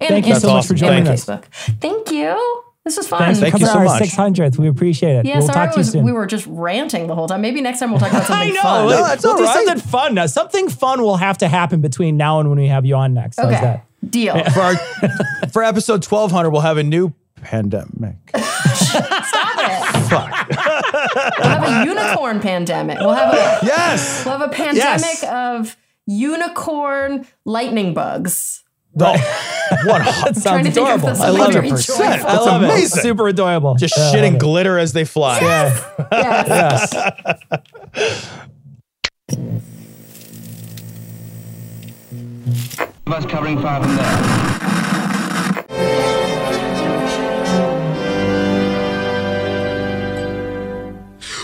And, Thank you and- so much for joining us. Facebook. Thank you. This was fun. Thanks for Thank you coming so our much. 600th. We appreciate it. Yeah, we'll sorry talk to you was, soon. we were just ranting the whole time. Maybe next time we'll talk about <laughs> something I know. fun. We'll, that's we'll all do right. something fun. Now. Something fun will have to happen between now and when we have you on next. How's Okay. that? Deal. for our, <laughs> for episode 1200, we'll have a new pandemic. <laughs> Stop it. we'll have a unicorn pandemic. We'll have a Yes. we'll have a pandemic Yes. of unicorn lightning bugs. Oh, <laughs> what? That sounds Trying to think of adorable. I love it. 100%. I That's love it. amazing. Super adorable. Just Yeah, I shitting love glitter as they fly. Yeah. Yes. <laughs> yes. Bus covering fire from there.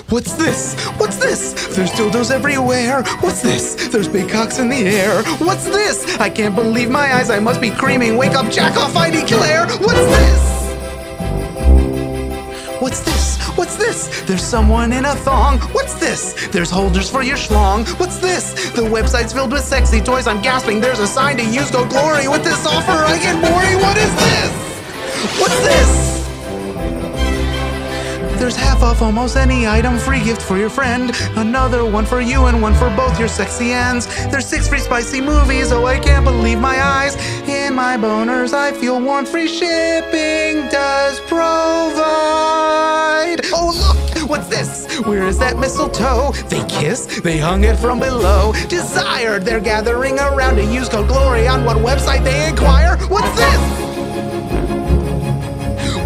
What's this? What's this? There's dildos everywhere. What's this? There's big cocks in the air. What's this? I can't believe my eyes. I must be creaming. Wake up, jack off, I declare. What's this? What's this? What's this? There's someone in a thong. What's this? There's holders for your schlong. What's this? The website's filled with sexy toys. I'm gasping. There's a sign to use. Go glory. With this offer, I get boring. What is this? What's this? There's half off almost any item, free gift for your friend. Another one for you and one for both your sexy ends. There's six free spicy movies, oh, I can't believe my eyes. In my boners, I feel warm. Free shipping does provide. Oh, look! What's this? Where is that mistletoe? They kiss, they hung it from below. Desired, they're gathering around to use code GLORY on what website they inquire. What's this?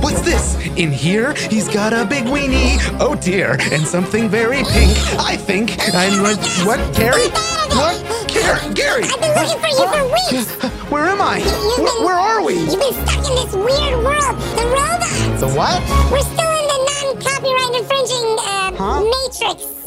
What's this? In here, he's got a big weenie. Oh dear, and something very pink. I think I'm like, what, Gary? What? Gary? Gary? I've been looking for you for weeks. Where am I? You've Where, been- where are we? You've been stuck in this weird world. The robots. The what? We're still in the non-copyright infringing uh, Huh? Matrix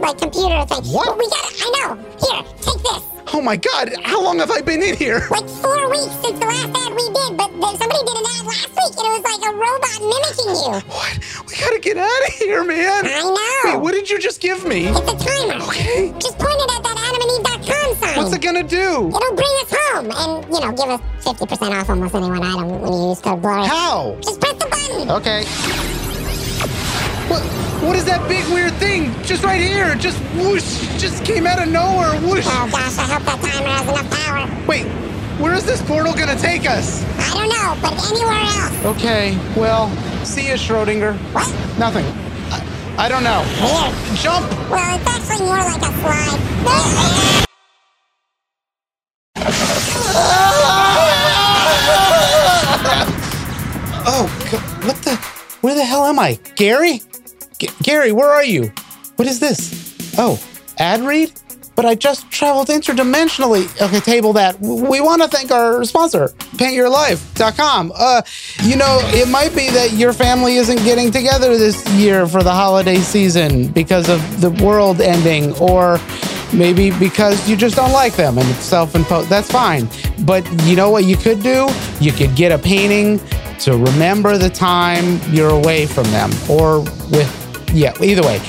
like computer thing. What? But we got it. I know. Here, take this. Oh my god, how long have I been in here? Like four weeks since the last ad we did, but there, somebody did an ad last week, and it was like a robot mimicking you. What? We gotta get out of here, man. I know. Wait, what did you just give me? It's a timer. Okay. Just point it at that adamandeve.com sign. What's it gonna do? It'll bring us home and, you know, give us 50% off almost any one item when you use code GLORY. How? Just press the button. Okay. What? What is that big weird thing? Just right here. Just whoosh. Just came out of nowhere. Whoosh. Oh gosh, I hope that timer has enough power. Wait. Where is this portal gonna take us? I don't know, but anywhere else. Okay. Well, see you, Schrodinger. What? Nothing. I, I don't know. Weird. Jump. Well, it's actually more like a slide. <laughs> Oh, God, what the? Where the hell am I? Gary? Gary, where are you? What is this? Oh, ad read? But I just traveled interdimensionally. Okay, table that. We want to thank our sponsor, paintyourlife.com. Uh, you know, it might be that your family isn't getting together this year for the holiday season because of the world ending, or maybe because you just don't like them and it's self-imposed. That's fine. But you know what you could do? You could get a painting to remember the time you're away from them, or with yeah. Either way.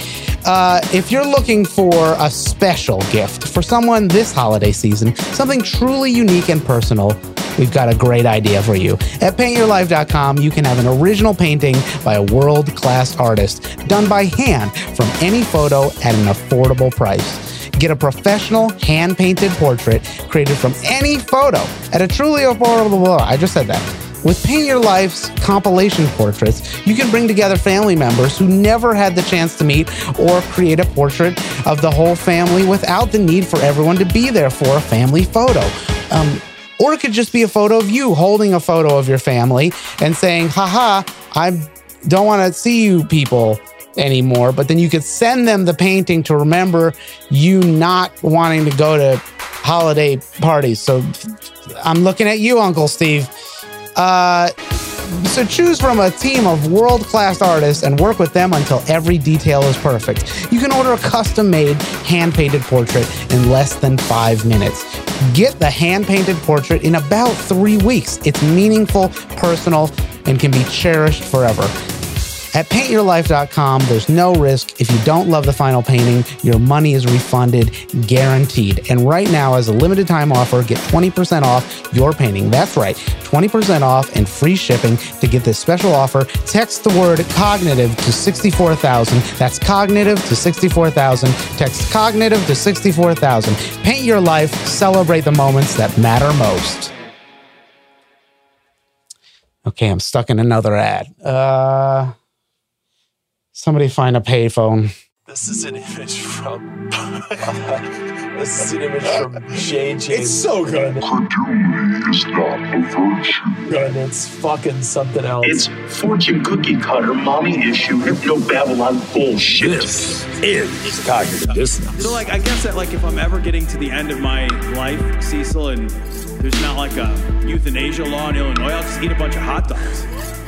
Uh, if you're looking for a special gift for someone this holiday season, something truly unique and personal, we've got a great idea for you. At paintyourlife.com, you can have an original painting by a world class artist done by hand from any photo at an affordable price. Get a professional hand painted portrait created from any photo at a truly affordable. Price. I just said that. With Paint Your Life's compilation portraits, you can bring together family members who never had the chance to meet or create a portrait of the whole family without the need for everyone to be there for a family photo. Um, or it could just be a photo of you holding a photo of your family and saying, haha, I don't want to see you people anymore. But then you could send them the painting to remember you not wanting to go to holiday parties. So I'm looking at you, Uncle Steve. Uh, so choose from a team of world class artists and work with them until every detail is perfect. You can order a custom made, hand painted portrait in less than five minutes. Get the hand painted portrait in about three weeks. It's meaningful, personal, and can be cherished forever. At paintyourlife.com, there's no risk. If you don't love the final painting, your money is refunded, guaranteed. And right now, as a limited time offer, get 20% off your painting. That's right, 20% off and free shipping. To get this special offer, text the word cognitive to 64,000. That's cognitive to 64,000. Text cognitive to 64,000. Paint your life, celebrate the moments that matter most. Okay, I'm stuck in another ad. Uh, somebody find a payphone. This is an image from. <laughs> this is an image from JJ. It's so good. Credulity is not a virtue. And it's fucking something else. It's fortune cookie cutter, mommy issue, hypno Babylon bullshit. This is cognitive dissonance. So, like, I guess that, like, if I'm ever getting to the end of my life, Cecil, and there's not like a euthanasia law in Illinois, I'll just eat a bunch of hot dogs.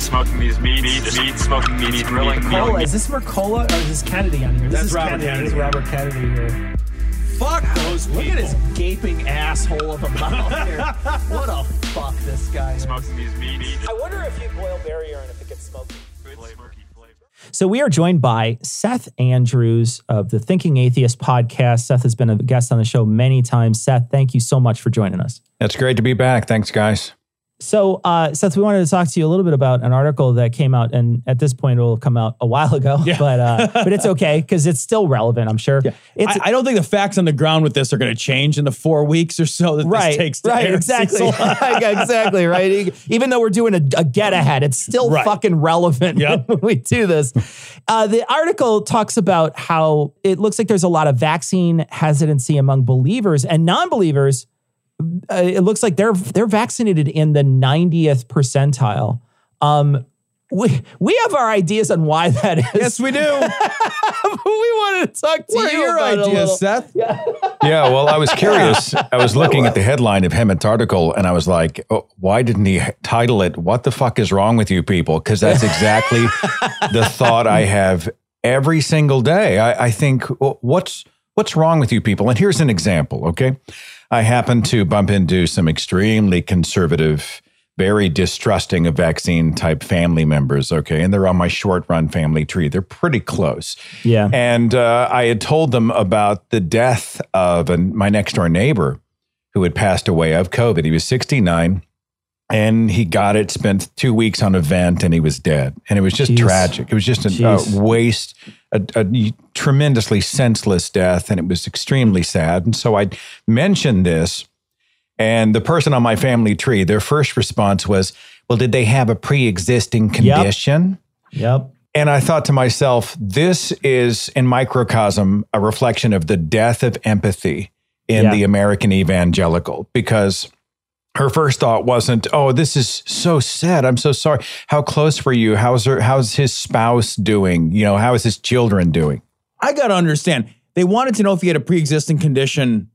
Smoking these meat, meat, meat, smoking meat, grilling Mercola. Is this Mercola or is this Kennedy on here? This That's is Robert Kennedy. Kennedy, This is. Robert Kennedy here. Fuck those Look people. at his gaping asshole of a mouth here. <laughs> what a fuck this guy is. Smoking these meat, meat. I wonder if you boil barrier and if it gets smoky. So we are joined by Seth Andrews of the Thinking Atheist podcast. Seth has been a guest on the show many times. Seth, thank you so much for joining us. It's great to be back. Thanks, guys. So, uh, Seth, we wanted to talk to you a little bit about an article that came out, and at this point, it will come out a while ago. <laughs> But uh, but it's okay because it's still relevant. I'm sure. It's I, I don't think the facts on the ground with this are going to change in the four weeks or so that right, this takes to right, air. exactly, <laughs> exactly, right. Even though we're doing a, a get ahead, it's still Right. fucking relevant <laughs> when we do this. Uh, the article talks about how it looks like there's a lot of vaccine hesitancy among believers and non-believers. Uh, it looks like they're they're vaccinated in the 90th percentile. Um, we we have our ideas on why that is. Yes, we do. <laughs> we wanted to talk to What you your about it a ideas, little. Seth? Yeah, well, I was <laughs> curious. I was looking at the <laughs> headline of Hemant's article and I was like, oh, why didn't he title it, What the Fuck is Wrong with You People? Because that's exactly the thought I have every single day. I, I think, well, what's, what's wrong with you people? And here's an example, okay? I happen to bump into some extremely conservative, very distrusting of vaccine type family members, okay? And they're on my short run family tree. They're pretty close. Yeah. And uh, I had told them about the death of an, my next door neighbor who had passed away of COVID. He was 69 and he got it, spent two weeks on a vent, and he was dead. And it was just Jeez. tragic. It was just a, a waste, a, a tremendously senseless death. And it was extremely sad. And so I mentioned this. And the person on my family tree, their first response was, Well, did they have a pre existing condition? Yep. And I thought to myself, this is in microcosm a reflection of the death of empathy in Yeah. the American evangelical because her first thought wasn't, "Oh, this is so sad. I'm so sorry. How close were you? How's her how's his spouse doing? You know, how is his children doing?" I got to understand. They wanted to know if he had a pre-existing condition.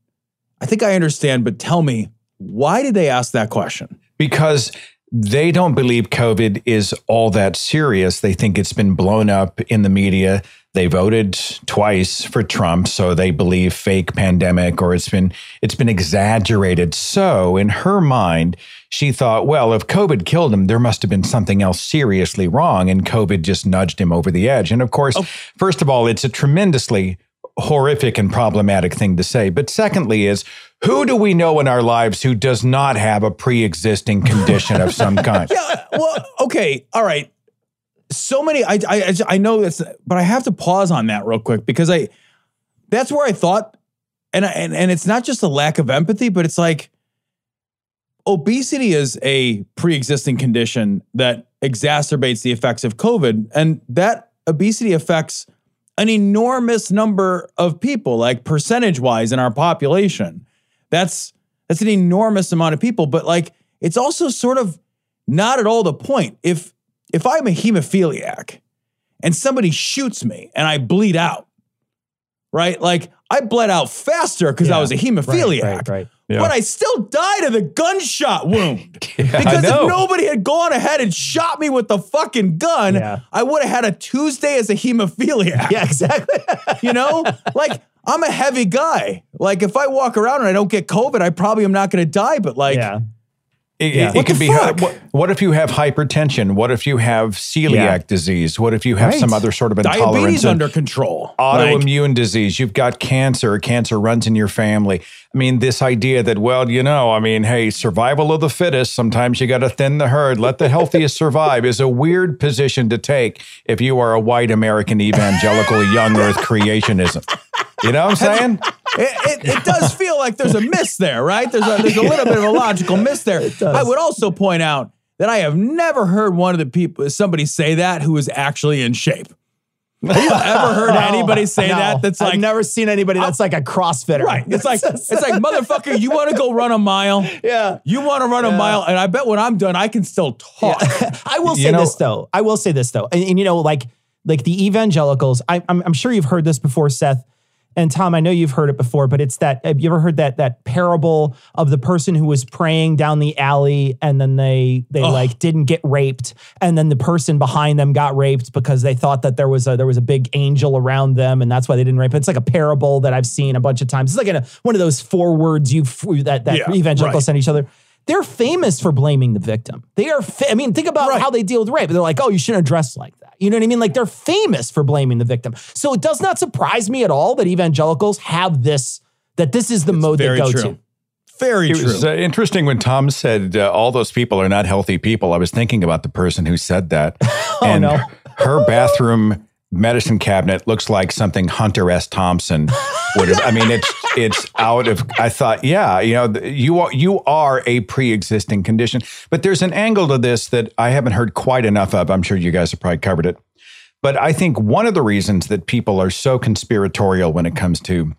I think I understand, but tell me, why did they ask that question? because they don't believe COVID is all that serious. They think it's been blown up in the media. They voted twice for Trump, so they believe fake pandemic or it's been it's been exaggerated. So in her mind, she thought, well, if COVID killed him, there must have been something else seriously wrong, and COVID just nudged him over the edge. And of course, oh. first of all, it's a tremendously horrific and problematic thing to say. But secondly, is who do we know in our lives who does not have a pre-existing condition of some <laughs> kind? yeah. Well, okay. All right. So many. I I I know that's, but I have to pause on that real quick because I. That's where I thought, and I- and and it's not just a lack of empathy, but it's like. Obesity is a pre-existing condition that exacerbates the effects of COVID, and that obesity affects an enormous number of people, like percentage-wise in our population. That's that's an enormous amount of people, but like it's also sort of not at all the point. If if I'm a hemophiliac and somebody shoots me and I bleed out, right? Like I bled out faster because I was a Right, hemophiliac. right, right. Yeah. But I still died of the gunshot wound. <laughs> I because if nobody had gone ahead and shot me with the fucking gun, Yeah. I would have had a Tuesday as a hemophiliac. <laughs> Yeah, exactly. <laughs> You know, like I'm a heavy guy. Like if I walk around and I don't get COVID, I probably am not going to die. But like, yeah. It, Yeah. it, the be. fuck? What, what if you have hypertension? What if you have celiac Yeah. disease? What if you have Right. some other sort of intolerance? diabetes under control. Like, autoimmune disease. You've got cancer. Cancer runs in your family. I mean, this idea that, well, you know, I mean, hey, survival of the fittest. Sometimes you got to thin the herd. Let the healthiest <laughs> survive is a weird position to take if you are a white American evangelical young earth creationism. You know what I'm saying? it, it, it does feel like there's a miss there, right? There's a, there's a little bit of a logical miss there. I would also point out that I have never heard one of the people, somebody say that who is actually in shape. Have you <laughs> ever heard No, anybody say no. that? That's like I've never seen anybody that's like a CrossFitter. Right. It's like <laughs> it's like motherfucker, you want to go run a mile? Yeah. You want to run a mile, and I bet when I'm done, I can still talk. <laughs> I will You say know- this though. I will say this though, and, and you know, like like the evangelicals. I, I'm I'm sure you've heard this before, Seth. And Tom, I know you've heard it before, but it's that. Have you ever heard that that parable of the person who was praying down the alley and then they they like didn't get raped, and then the person behind them got raped because they thought that there was a there was a big angel around them, and that's why they didn't rape. It's like a parable that I've seen a bunch of times. It's like in a, one of those four words you that that Yeah, evangelicals right. send each other. They're famous for blaming the victim. They are. Fa- I mean, think about how they deal with rape. They're like, "Oh, you shouldn't have dressed like that." You know what I mean? Like they're famous for blaming the victim. So it does not surprise me at all that evangelicals have this. That this is the mode they very go true. to. Very it true. It was uh, interesting when Tom said uh, all those people are not healthy people. I was thinking about the person who said that. <laughs> and no. her bathroom medicine cabinet looks like something Hunter S. Thompson would have. I mean, it's it's out of. I thought, yeah, you know, you are you are a pre-existing condition, but there's an angle to this that I haven't heard quite enough of. I'm sure you guys have probably covered it, but I think one of the reasons that people are so conspiratorial when it comes to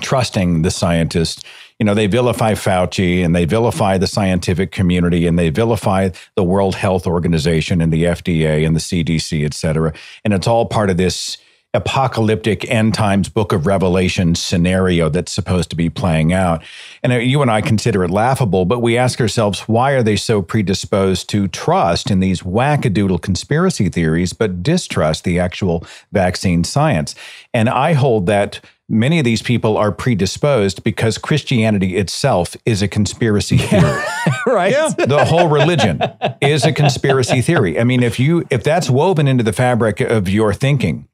trusting the scientists. You know, they vilify Fauci and they vilify the scientific community and they vilify the World Health Organization and the FDA and the CDC, et cetera. And it's all part of this apocalyptic end times book of revelation scenario that's supposed to be playing out and uh, you and i consider it laughable but we ask ourselves why are they so predisposed to trust in these wackadoodle conspiracy theories but distrust the actual vaccine science and i hold that many of these people are predisposed because christianity itself is a conspiracy theory <laughs> right? Yeah. the whole religion is a conspiracy theory. I mean, if you if that's woven into the fabric of your thinking,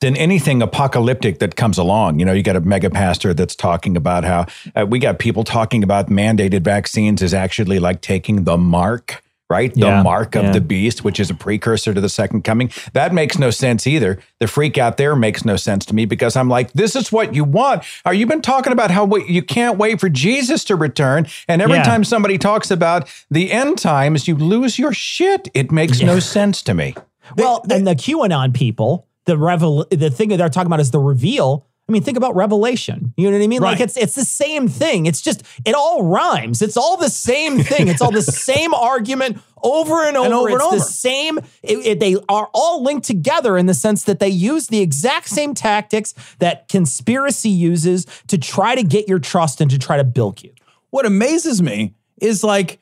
then anything apocalyptic that comes along, you know, you got a mega pastor that's talking about how uh, we got people talking about mandated vaccines is actually like taking the mark, right? Yeah, the mark of yeah. the beast, which is a precursor to the second coming. That makes no sense either. The freak out there makes no sense to me because I'm like, this is what you want. Are you been talking about how wait, you can't wait for Jesus to return? And every Yeah. time somebody talks about the end times, you lose your shit. It makes no sense to me. Well, and the QAnon people, the revel, the thing that they're talking about is the reveal. I mean, think about Revelation. You know what I mean? Like it's it's the same thing. It's just it all rhymes. It's all the same thing. It's all the <laughs> same argument over and over. And over and it's over. the same. It, it- they are all linked together in the sense that they use the exact same tactics that conspiracy uses to try to get your trust and to try to bilk you. what amazes me is like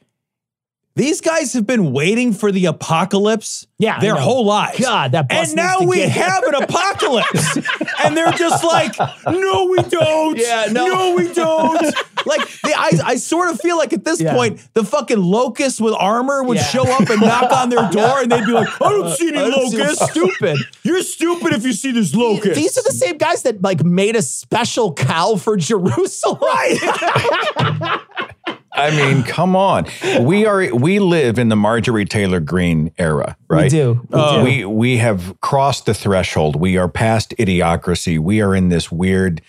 these guys have been waiting for the apocalypse Yeah, their whole lives. God, that bus and now we have an apocalypse. <laughs> and they're just like, no, we don't. Yeah, no. we don't. like they, I, I sort of feel like at this Yeah. point, the fucking locusts with armor would Yeah. show up and knock on their <laughs> door and they'd be like, I don't see any I don't see- locusts. Stupid. You're stupid if you see this locust. These are the same guys that like made a special cow for Jerusalem. Right. <laughs> I mean, come on. We are we live in the Marjorie Taylor Greene era, right? do. We Uh, do. we we have crossed the threshold. We are past idiocracy. We are in this weird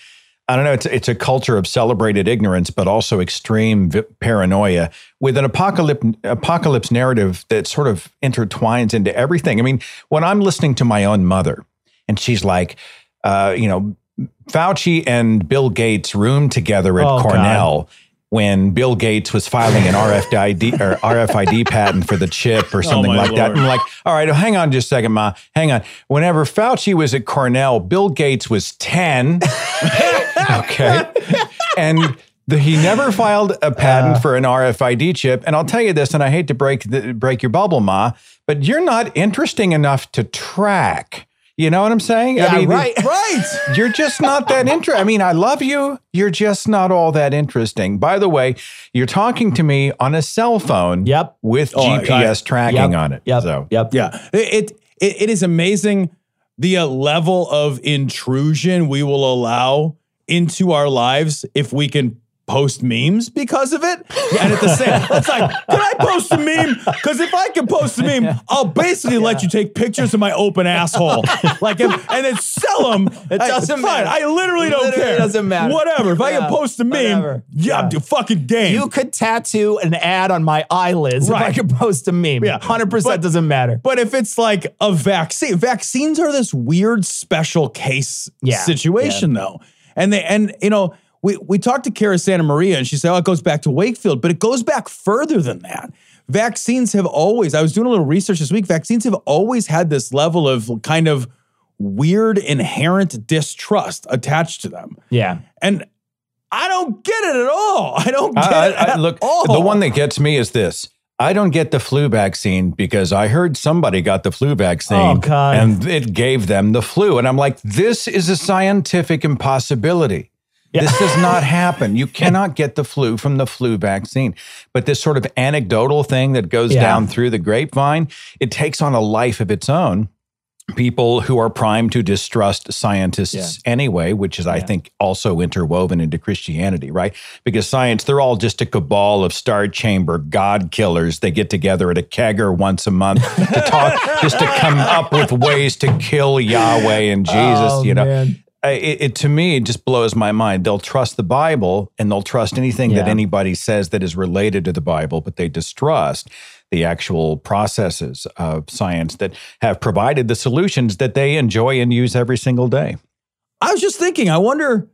I don't know, it's it's a culture of celebrated ignorance but also extreme vi- paranoia with an apocalypse apocalypse narrative that sort of intertwines into everything. I mean, when I'm listening to my own mother and she's like uh, you know, Fauci and Bill Gates roomed together at Oh, God. When Bill Gates was filing an RFID or RFID patent for the chip or <laughs> oh, something Oh, like that. I'm like, all right, hang on just a second, Ma. Hang on. Whenever Fauci was at Cornell, Bill Gates was 10. <laughs> okay. And the, he never filed a patent for an RFID chip. And I'll tell you this, and I hate to break the, break your bubble, Ma, but you're not interesting enough to track. You know what I'm saying? Yeah, I mean, right. <laughs> right. you're just not that interesting. I mean, I love you. You're just not all that interesting. By the way, you're talking to me on a cell phone Yep. with Oh, I- GPS tracking Yep. on it. Yep. So Yep. Yeah, it it, it is amazing the uh, level of intrusion we will allow into our lives if we can post memes because of it. And at the same, <laughs> it's like, can I post a meme? Because if I can post a meme, I'll basically let you take pictures of my open asshole, <laughs> like, and, and then sell them. It doesn't fine. matter. I literally don't Literally care. doesn't matter. Whatever. If I Yeah, can post a meme, whatever. yeah, I'm Yeah. fucking game. You could tattoo an ad on my eyelids if I Right. could post a meme. Yeah. 100% doesn't matter. But if it's like a vaccine, vaccines are this weird special case Yeah, situation though. And they and you know, we we talked to Cara Santa Maria and she said, Oh, it goes back to Wakefield, but it goes back further than that. Vaccines have always, I was doing a little research this week, vaccines have always had this level of kind of weird inherent distrust attached to them. Yeah. And I don't get it at all. I don't get I, it. I- I- look, all. the one that gets me is this. I don't get the flu vaccine because I heard somebody got the flu vaccine Oh, and it gave them the flu. And I'm like, this is a scientific impossibility. This does not <laughs> happen. You cannot get the flu from the flu vaccine. But this sort of anecdotal thing that goes Yeah. down through the grapevine, it takes on a life of its own people who are primed to distrust scientists anyway, which is, I think, also interwoven into Christianity, right? Because science, they're all just a cabal of star chamber God killers. They get together at a kegger once a month to talk, just to come up with ways to kill Yahweh and <laughs> Jesus, Oh, you know. man. It, it to me it just blows my mind. They'll trust the Bible and they'll trust anything that anybody says that is related to the Bible, but they distrust the actual processes of science that have provided the solutions that they enjoy and use every single day. I was just thinking, I wonder,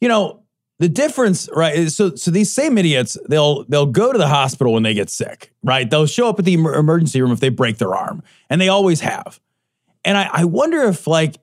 you know, the difference, right? So, so these same idiots, they'll they'll go to the hospital when they get sick, right? They'll show up at the emergency room if they break their arm, and they always have. And I, I wonder if like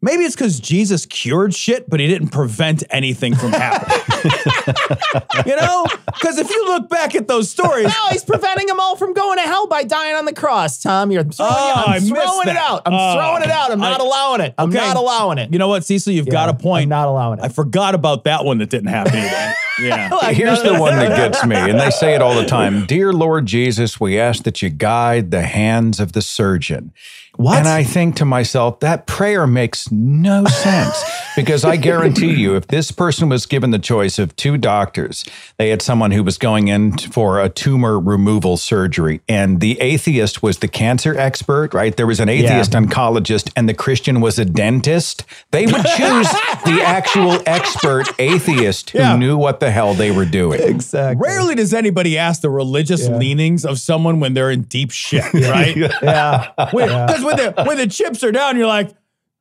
maybe it's because Jesus cured shit, but he didn't prevent anything from happening. <laughs> <laughs> you know, because if you look back at those stories, No, he's preventing them all from going to hell by dying on the cross, Tom. You're throwing, Oh, I'm I missed throwing it out. I'm Oh, throwing it out. I'm not I- allowing it. I'm Okay. not allowing it. You know what, Cecil? You've got a point. I'm not allowing it. I forgot about that one that didn't happen. Either. <laughs> yeah. Here's the one that gets me, and they say it all the time <laughs> Dear Lord Jesus, we ask that you guide the hands of the surgeon. What? And I think to myself, that prayer makes no sense because I guarantee you, if this person was given the choice of two doctors, they had someone who was going in for a tumor removal surgery, and the atheist was the cancer expert, right? There was an atheist oncologist, and the Christian was a dentist. They would choose <laughs> the actual expert atheist who Yeah. knew what the hell they were doing. Exactly. Rarely does anybody ask the religious leanings of someone when they're in deep shit, <laughs> right? Yeah. <laughs> Because when the when the chips are down, you're like,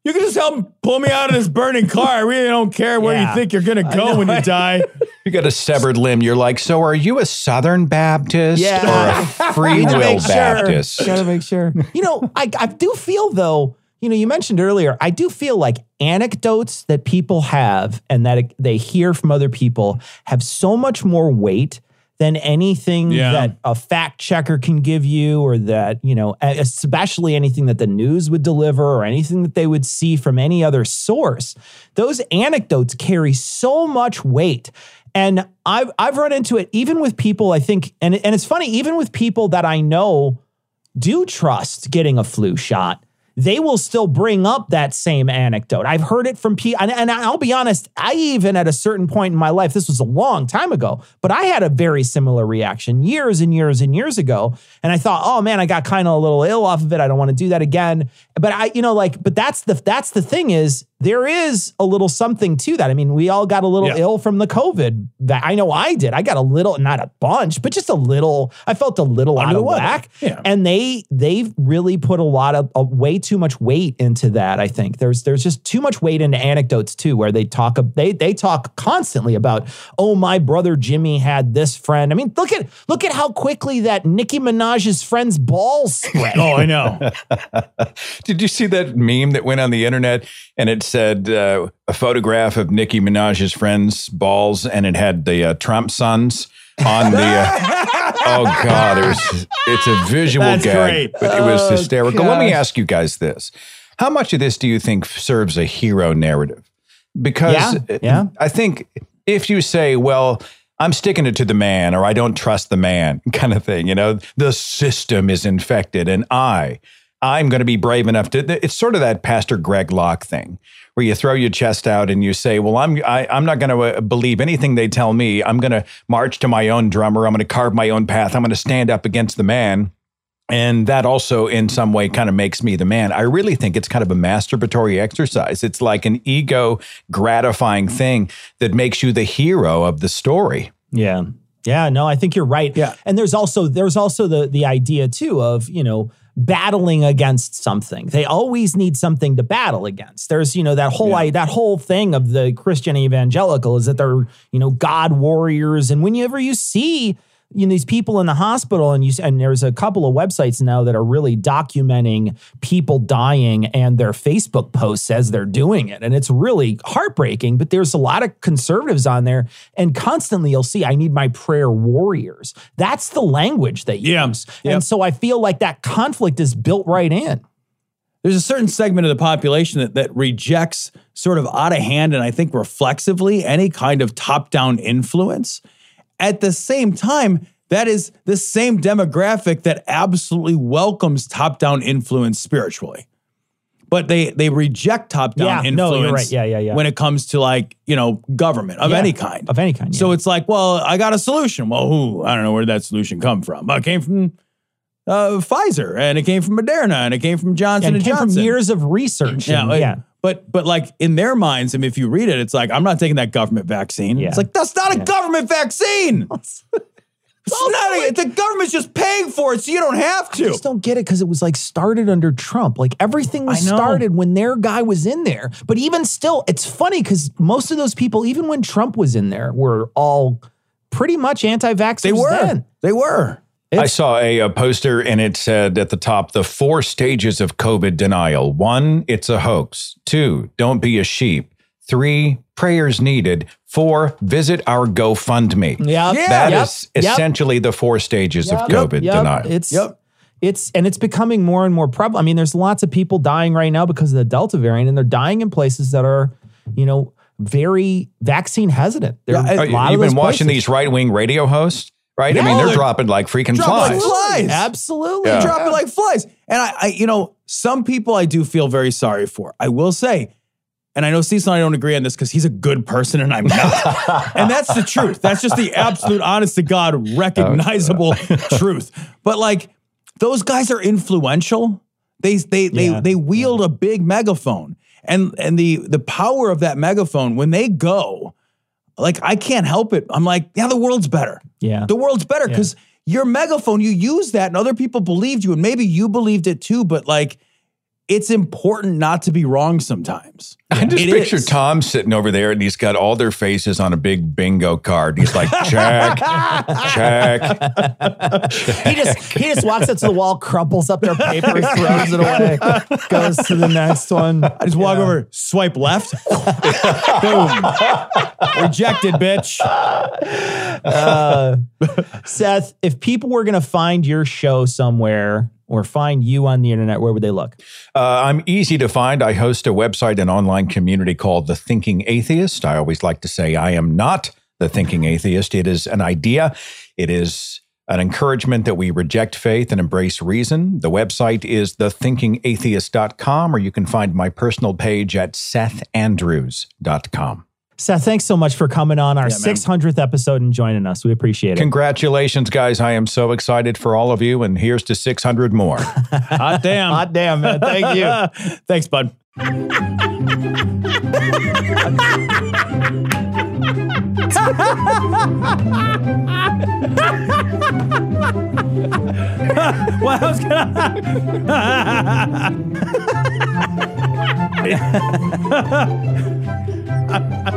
you can just help pull me out of this burning car. I really don't care where Yeah. you think you're gonna go know, when you right? die. <laughs> You got a severed limb. You're like, so are you a Southern Baptist or a Free to Will make sure. Baptist? Gotta make sure. You know, I, I do feel though, you know, you mentioned earlier, I do feel like anecdotes that people have and that they hear from other people have so much more weight than anything Yeah. that a fact checker can give you or that, you know, especially anything that the news would deliver or anything that they would see from any other source. Those anecdotes carry so much weight. And I've I've run into it even with people I think and and it's funny even with people that I know do trust getting a flu shot, they will still bring up that same anecdote. I've heard it from people, and, and I'll be honest, I even at a certain point in my life, this was a long time ago, but I had a very similar reaction years and years and years ago. And I thought, oh man, I got kind of a little ill off of it. I don't want to do that again. But I, you know, like, but that's the that's the thing is there is a little something to that. I mean, we all got a little Yeah. ill from the COVID. That I know I did. I got a little, not a bunch, but just a little. I felt a little out of the weather. whack. Yeah. And they they've really put a lot of uh, way too much weight into that. I think there's there's just too much weight into anecdotes too, where they talk they they talk constantly about oh my brother Jimmy had this friend. I mean look at look at how quickly that Nicki Minaj's friend's balls spread. <laughs> Oh, I know. <laughs> Did you see that meme that went on the internet and it said uh, a photograph of Nicki Minaj's friend's balls and it had the uh, Trump sons on the. Uh, <laughs> oh God, it was, it's a visual That's gag, great. but it was Oh, hysterical. Let me ask you guys this: How much of this do you think serves a hero narrative? Because Yeah, yeah. I think if you say, well, I'm sticking it to the man or I don't trust the man <laughs> kind of thing, you know, the system is infected and I, I'm going to be brave enough to, it's sort of that Pastor Greg Locke thing where you throw your chest out and you say, well, I'm, I, I'm not going to uh, believe anything they tell me. I'm going to march to my own drummer. I'm going to carve my own path. I'm going to stand up against the man. And that also, in some way, kind of makes me the man. I really think it's kind of a masturbatory exercise. It's like an ego gratifying thing that makes you the hero of the story. Yeah. Yeah, no, I think you're right. Yeah. And there's also there's also the the idea too of, you know, battling against something. They always need something to battle against. There's, you know, that whole I, that whole thing of the Christian evangelical is that they're, you know, God warriors and whenever you see you know these people in the hospital and you and there's a couple of websites now that are really documenting people dying and their Facebook posts as they're doing it and it's really heartbreaking but there's a lot of conservatives on there and constantly you'll see I need my prayer warriors. That's the language they use and so I feel like that conflict is built right in. There's a certain segment of the population that, that rejects sort of out of hand and I think reflexively any kind of top down influence. At the same time, that is the same demographic that absolutely welcomes top down influence spiritually. but they they reject top down Yeah, influence. no, you're right. Yeah, yeah, yeah. When it comes to like you know government of Yeah, any kind, of any kind. So it's like, well, I got a solution. Well, who? I don't know where did that solution come from. It came from uh, Pfizer, and it came from Moderna, and it came from Johnson and and, Johnson. from years of research. Yeah, and- yeah. But but like in their minds, I mean, if you read it, it's like I'm not taking that government vaccine. Yeah. It's like that's not a government vaccine. <laughs> It's not a, the government's just paying for it, so you don't have I to. just don't get it because it was like started under Trump. Like everything was started when their guy was in there. But even still, it's funny because most of those people, even when Trump was in there, were all pretty much anti-vaxxers. They were. Then. They were. I saw a, a poster and it said at the top the four stages of COVID denial. One, it's a hoax. Two, don't be a sheep. Three, prayers needed. Four, visit our GoFundMe. Yeah, That Yep. is Yep. essentially the four stages of COVID Yep. denial. It's yep. it's and it's becoming more and more prevalent. I mean, there's lots of people dying right now because of the Delta variant, and they're dying in places that are, you know, very vaccine hesitant. There are a you- lot You've been watching places. these right wing radio hosts, right? I mean, they're They're dropping like freaking dropping flies. like flies. Absolutely. Yeah. Drop it like flies. And I, I, you know, some people I do feel very sorry for. I will say, and I know Cecil and I don't agree on this because he's a good person and I'm not. <laughs> and that's the truth. That's just the absolute, honest to God, recognizable <laughs> truth. But like, those guys are influential. They they they Yeah. they wield a big megaphone. And and the the power of that megaphone when they go, like I can't help it. I'm like, yeah, the world's better. Yeah. The world's better because your megaphone, you use that and other people believed you, and maybe you believed it too, but like it's important not to be wrong sometimes. I just It picture is. Tom sitting over there and he's got all their faces on a big bingo card. He's like, check, check. he just he just walks up to the wall, crumples up their paper, <laughs> throws it away, goes to the next one. I just walk over, swipe left, <laughs> boom, rejected, bitch. Uh, Seth, if people were going to find your show somewhere or find you on the internet, where would they look? Uh, I'm easy to find. I host a website and online community called The Thinking Atheist. I always like to say I am not the thinking atheist. It is an idea, it is an encouragement that we reject faith and embrace reason. The website is thethinkingatheist.com, or you can find my personal page at sethandrews.com. Seth, thanks so much for coming on our Yeah, 600th episode and joining us. We appreciate it. Congratulations, guys. I am so excited for all of you, and here's to 600 more. <laughs> Hot damn. Hot damn, man. Thank you. <laughs> Thanks, bud. well, I was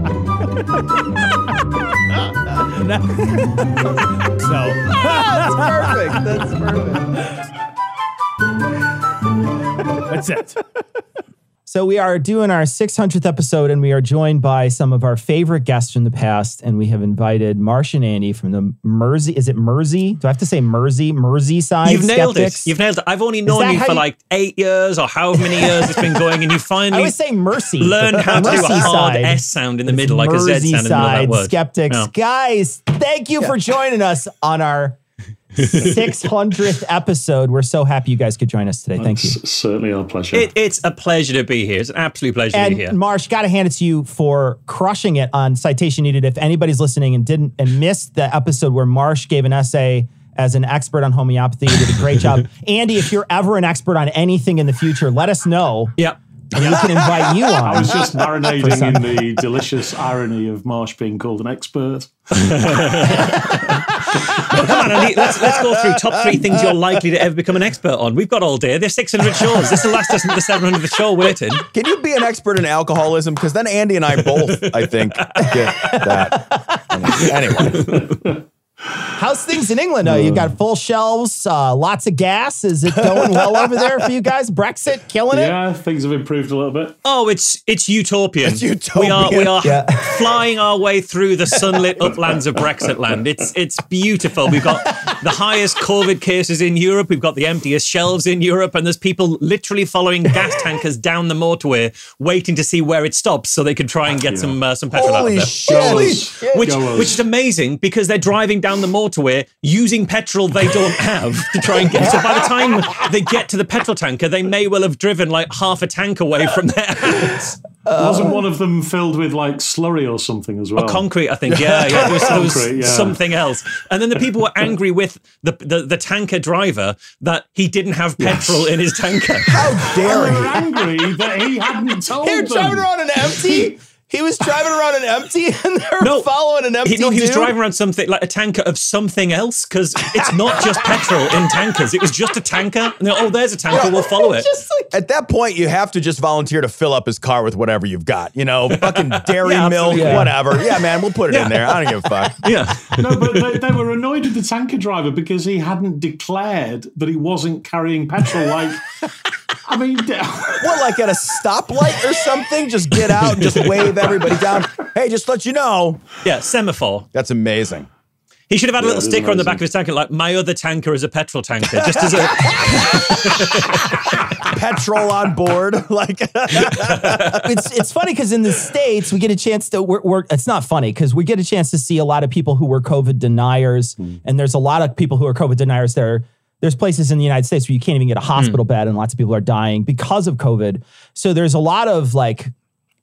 so That's perfect. That's perfect. That's it. So we are doing our 600th episode, and we are joined by some of our favorite guests from the past, and we have invited Marsh and Andy from the Mersey. Is it Mersey? Do I have to say Mersey? Mersey side. You've nailed skeptics? it. You've nailed it. I've only known you for you- like eight years or however many years it's been going, and you <laughs> finally. I finally always say Mercy. learned how to do a hard side. S sound in the It's middle, like a Z sound in the middle of that word. Skeptics, Yeah. guys, thank you for joining us on our 600th episode. We're so happy you guys could join us today. Thank you. It's certainly our pleasure. It, it's a pleasure to be here. It's an absolute pleasure to be here. And Marsh, got to hand it to you for crushing it on citation needed. If anybody's listening and didn't and missed the episode where Marsh gave an essay as an expert on homeopathy, you did a great job. <laughs> Andy, if you're ever an expert on anything in the future, let us know. Yep. And we can <laughs> invite you on. I was just marinating in the delicious irony of Marsh being called an expert. <laughs> Come on, Andy, let's, let's go through top three things you're likely to ever become an expert on. We've got all day. There's 600 shows. This will last us the 700th show waiting. Can you be an expert in alcoholism? Because then Andy and I both, I think, get that. Anyway. <laughs> How's things in England? Uh, you've got full shelves, uh, lots of gas. Is it going well over there for you guys? Brexit killing it? Yeah, things have improved a little bit. Oh, it's it's utopian. It's utopian. We are we are Yeah. <laughs> flying our way through the sunlit uplands of Brexit land. It's it's beautiful. We've got the highest COVID cases in Europe. We've got the emptiest shelves in Europe, and there's people literally following gas tankers down the motorway, waiting to see where it stops so they can try and get some uh, some petrol Holy out of there. shit. Holy shit. Which Go us. which is amazing because they're driving down the motorway using petrol they don't have to try and get. So by the time they get to the petrol tanker, they may well have driven like half a tank away from their house. Wasn't one of them filled with like slurry or something as well? Or concrete, I think. Yeah, yeah. There was, there was Concrete, yeah. something else. And then the people were angry with the, the, the tanker driver that he didn't have petrol in his tanker. How dare he? They were angry that he hadn't told He them. was driving around an empty. <laughs> He was driving around an empty, <laughs> and they were No, following an empty. He, no, he was driving around something like a tanker of something else because it's not just <laughs> petrol in tankers. It was just a tanker. And they're, oh, there's a tanker. We'll follow <laughs> it. At that point, you have to just volunteer to fill up his car with whatever you've got. You know, fucking dairy Yeah, milk, absolutely. whatever. Yeah, man, we'll put it Yeah. in there. I don't give a fuck. Yeah. no, but they, they were annoyed with the tanker driver because he hadn't declared that he wasn't carrying petrol. Like, I mean, <laughs> What, like at a stoplight or something? Just get out and just wave everybody down. Hey, just let you know. Yeah, semaphore. That's amazing. He should have had a little it is sticker on the back of his tanker, like "My other tanker is a petrol tanker," just as a <laughs> Petrol on board. <laughs> Like, it's it's funny because in the states we get a chance to we're, we're it's not funny because we get a chance to see a lot of people who were COVID deniers, mm. and there's a lot of people who are COVID deniers. There, there's places in the United States where you can't even get a hmm. hospital bed, and lots of people are dying because of COVID. So there's a lot of like,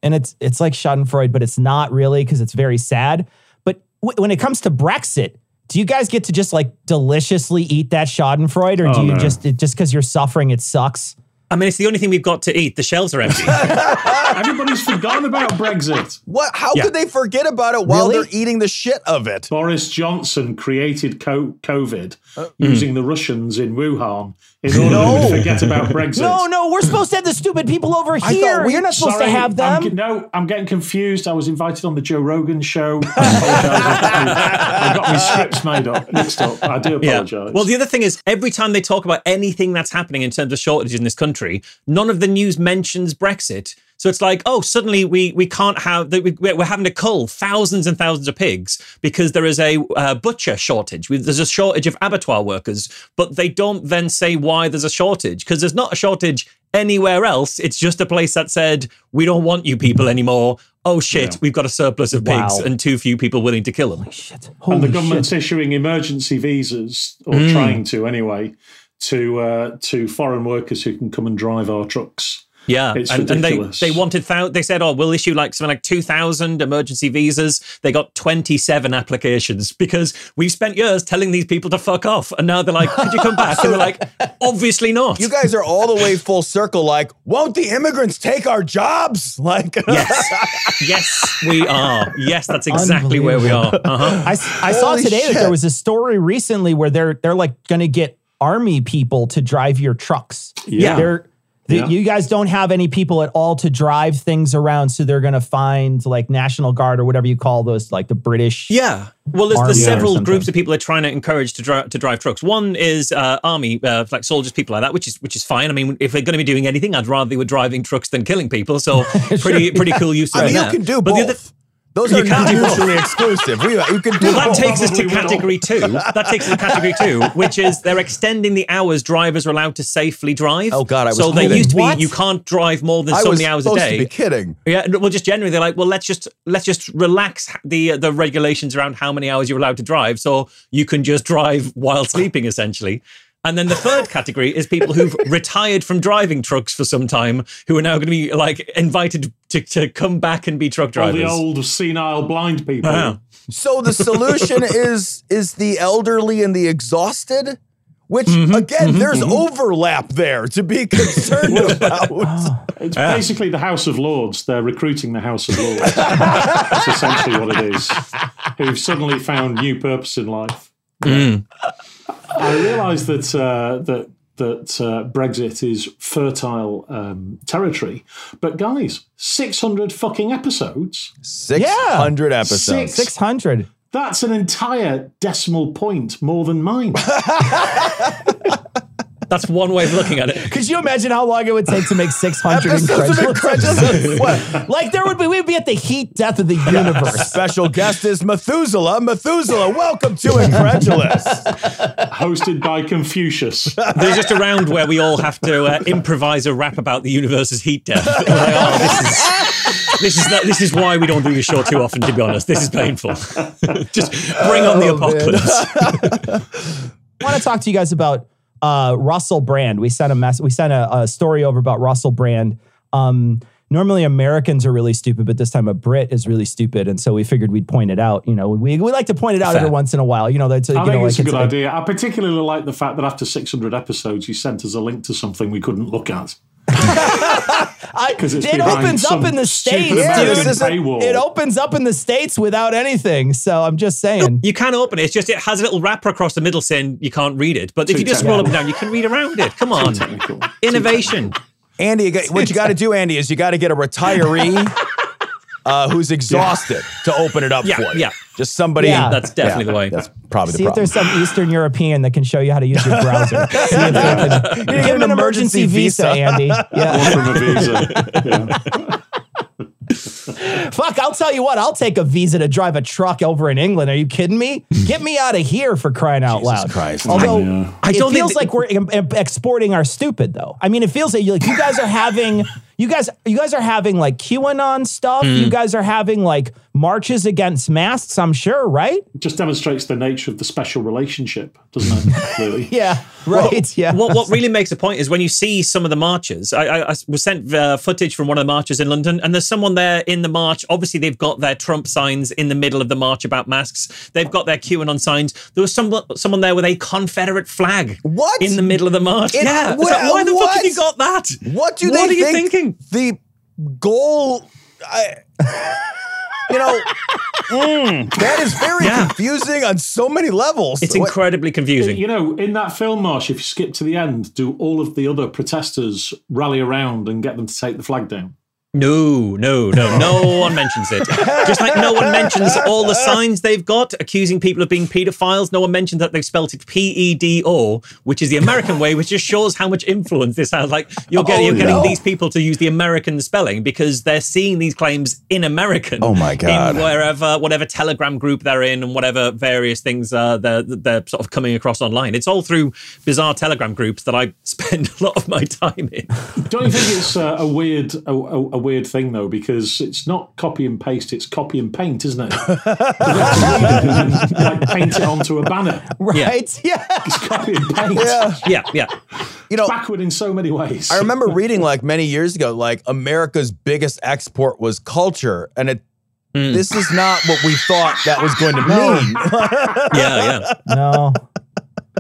and it's it's like Schadenfreude, but it's not really because it's very sad. But w- when it comes to Brexit. Do you guys get to just like deliciously eat that Schadenfreude, or Oh, do you no. just it, just because you're suffering it sucks? I mean, it's the only thing we've got to eat. The shelves are empty. <laughs> everybody's forgotten about Brexit. what? How Yeah. could they forget about it while Really? they're eating the shit of it? Boris Johnson created co- COVID Uh, using the Russians in Wuhan in order No. to forget about <laughs> Brexit. No, no, we're supposed to have the stupid people over here. we- You're not supposed Sorry, to have them. I'm, no, I'm getting confused. I was invited on the Joe Rogan show. <laughs> I, apologise. I, I got my scripts made up, mixed up. I do Yeah. apologise. Well, the other thing is, every time they talk about anything that's happening in terms of shortages in this country, none of the news mentions Brexit. So it's like, oh, suddenly we we can't have that. we- We're having to cull thousands and thousands of pigs because there is a uh, butcher shortage. There's a shortage of abattoir workers, but they don't then say why there's a shortage because there's not a shortage anywhere else. It's just a place that said we don't want you people anymore. Oh shit, we've got a surplus of pigs Wow. and too few people willing to kill them. Shit, and the government's issuing emergency visas, or Mm. trying to anyway, to uh, to foreign workers who can come and drive our trucks. Yeah, It's and, and they they wanted thou- they said, oh, we'll issue like something like two thousand emergency visas. They got twenty seven applications because we've spent years telling these people to fuck off, and now they're like, could you come back? And they're like, <laughs> obviously not. You guys are all the way full circle. Like, won't the immigrants take our jobs? <laughs> Like, yes, yes, we are. Yes, that's exactly where we are. Uh-huh. I, s- I saw Holy today that there was a story recently where they're they're like going to get army people to drive your trucks. Yeah. They're the, Yeah. You guys don't have any people at all to drive things around, so they're going to find like National Guard or whatever you call those, like the British. Yeah. Well, there's, Army there's several groups of people they're trying to encourage to drive to drive trucks. One is uh, army, uh, like soldiers, people like that, which is which is fine. I mean, if they're going to be doing anything, I'd rather they were driving trucks than killing people. So <laughs> pretty pretty cool use of I mean, you that. can do But the both. other- Those You are can not do both. mutually exclusive. We, you can do Well, that takes us to Probably will. category two. That takes us to category two, which is they're extending the hours drivers are allowed to safely drive. Oh, God, I was so they used to be What? you can't drive more than I so many hours a supposed day. to be kidding. Yeah, well, just generally, they're like, well, let's just let's just relax the the regulations around how many hours you're allowed to drive, so you can just drive while sleeping, essentially. And then the third category is people who've <laughs> retired from driving trucks for some time, who are now going to be like invited to, to come back and be truck All drivers. the old senile blind people. Uh-huh. So the solution <laughs> is is the elderly and the exhausted, which Mm-hmm, again, there's overlap there to be <laughs> concerned about. It's basically the House of Lords. They're recruiting the House of Lords. That's essentially what it is. Who've suddenly found new purpose in life. Mm. I realise that uh, that that uh, Brexit is fertile um, territory, but guys, six hundred fucking episodes. Six hundred episodes. Six. Six hundred. That's an entire decimal point more than mine. <laughs> That's one way of looking at it. Could you imagine how long it would take to make 600 Episodes of InKredulous? InKredulous. What? like there would be, we'd be at the heat death of the universe. Special guest is Methuselah. Methuselah, welcome to InKredulous. Hosted by Confucius. There's just a round where we all have to uh, improvise a rap about the universe's heat death. Like, oh, this is this is the- this is why we don't do this show too often. To be honest, this is painful. <laughs> just bring on the Oh, man. apocalypse. <laughs> I want to talk to you guys about uh, Russell Brand. We sent a mess. We sent a, a story over about Russell Brand. Um, normally Americans are really stupid, but this time a Brit is really stupid, and so we figured we'd point it out. You know, we, we like to point it out every once in a while. You know, that's I you think know, it's like a good a- idea. I particularly like the fact that after 600 episodes, you sent us a link to something we couldn't look at. <laughs> I, it behind opens up in the states, American dude. paywall. It opens up in the states without anything. So I'm just saying. You can open it. It's just it has a little wrapper across the middle saying you can't read it. But if you just scroll up and down, you can read around it. Come on, innovation. Andy, you got- what you got to do, Andy, is you got to get a retiree <laughs> uh, who's exhausted to open it up Yeah, for you. yeah. Just somebody. Yeah. That's definitely the way. That's probably See the if there's some Eastern European that can show you how to use your browser. <laughs> See if they can- get Give him an emergency visa, Andy. <laughs> Yeah. From a visa. <laughs> Fuck, I'll tell you what, I'll take a visa to drive a truck over in England. Are you kidding me? Get me out of here for crying out loud. Christ. Although Yeah. I it don't think feels that- like we're em- em- exporting our stupid though. I mean, it feels like you like you guys are having you guys you guys are having like QAnon stuff. Hmm. You guys are having like marches against masks, I'm sure, right? It just demonstrates the nature of the special relationship, doesn't it? <laughs> Really? Yeah, right. yeah. What what really makes a point is when you see some of the marches. I, I, I was sent uh, footage from one of the marches in London, and there's someone there in the march. Obviously, they've got their Trump signs in the middle of the march about masks. They've got their QAnon signs. There was some someone there with a Confederate flag. What? in the middle of the march? It- yeah. What- like, why the fuck have you got that? What do What they What are you thinking? The goal. I, you know, mm, that is very Yeah. confusing on so many levels. It's What- incredibly confusing. You know, in that film, Marsh, if you skip to the end, do all of the other protesters rally around and get them to take the flag down? No, no, no, <laughs> no one mentions it. Just like no one mentions all the signs they've got accusing people of being paedophiles. No one mentions that they've spelt it P E D O, which is the American way, which just shows how much influence this has. Like you're getting, Oh, you're getting no. these people to use the American spelling because they're seeing these claims in American. Oh, my God. In wherever, whatever Telegram group they're in, and whatever various things uh, they're they're sort of coming across online. It's all through bizarre Telegram groups that I <laughs> spend a lot of my time in. Don't you think it's uh, a weird, a, a, a weird thing though? Because it's not copy and paste; it's copy and paint, isn't it? <laughs> like paint it onto a banner. right? Yeah. <laughs> It's copy and paint. Yeah. Yeah, yeah. You know, backward in so many ways. I remember <laughs> reading like many years ago, like America's biggest export was culture, and it. Hmm. This is not what we thought that was going to mean. Yeah, yeah. No.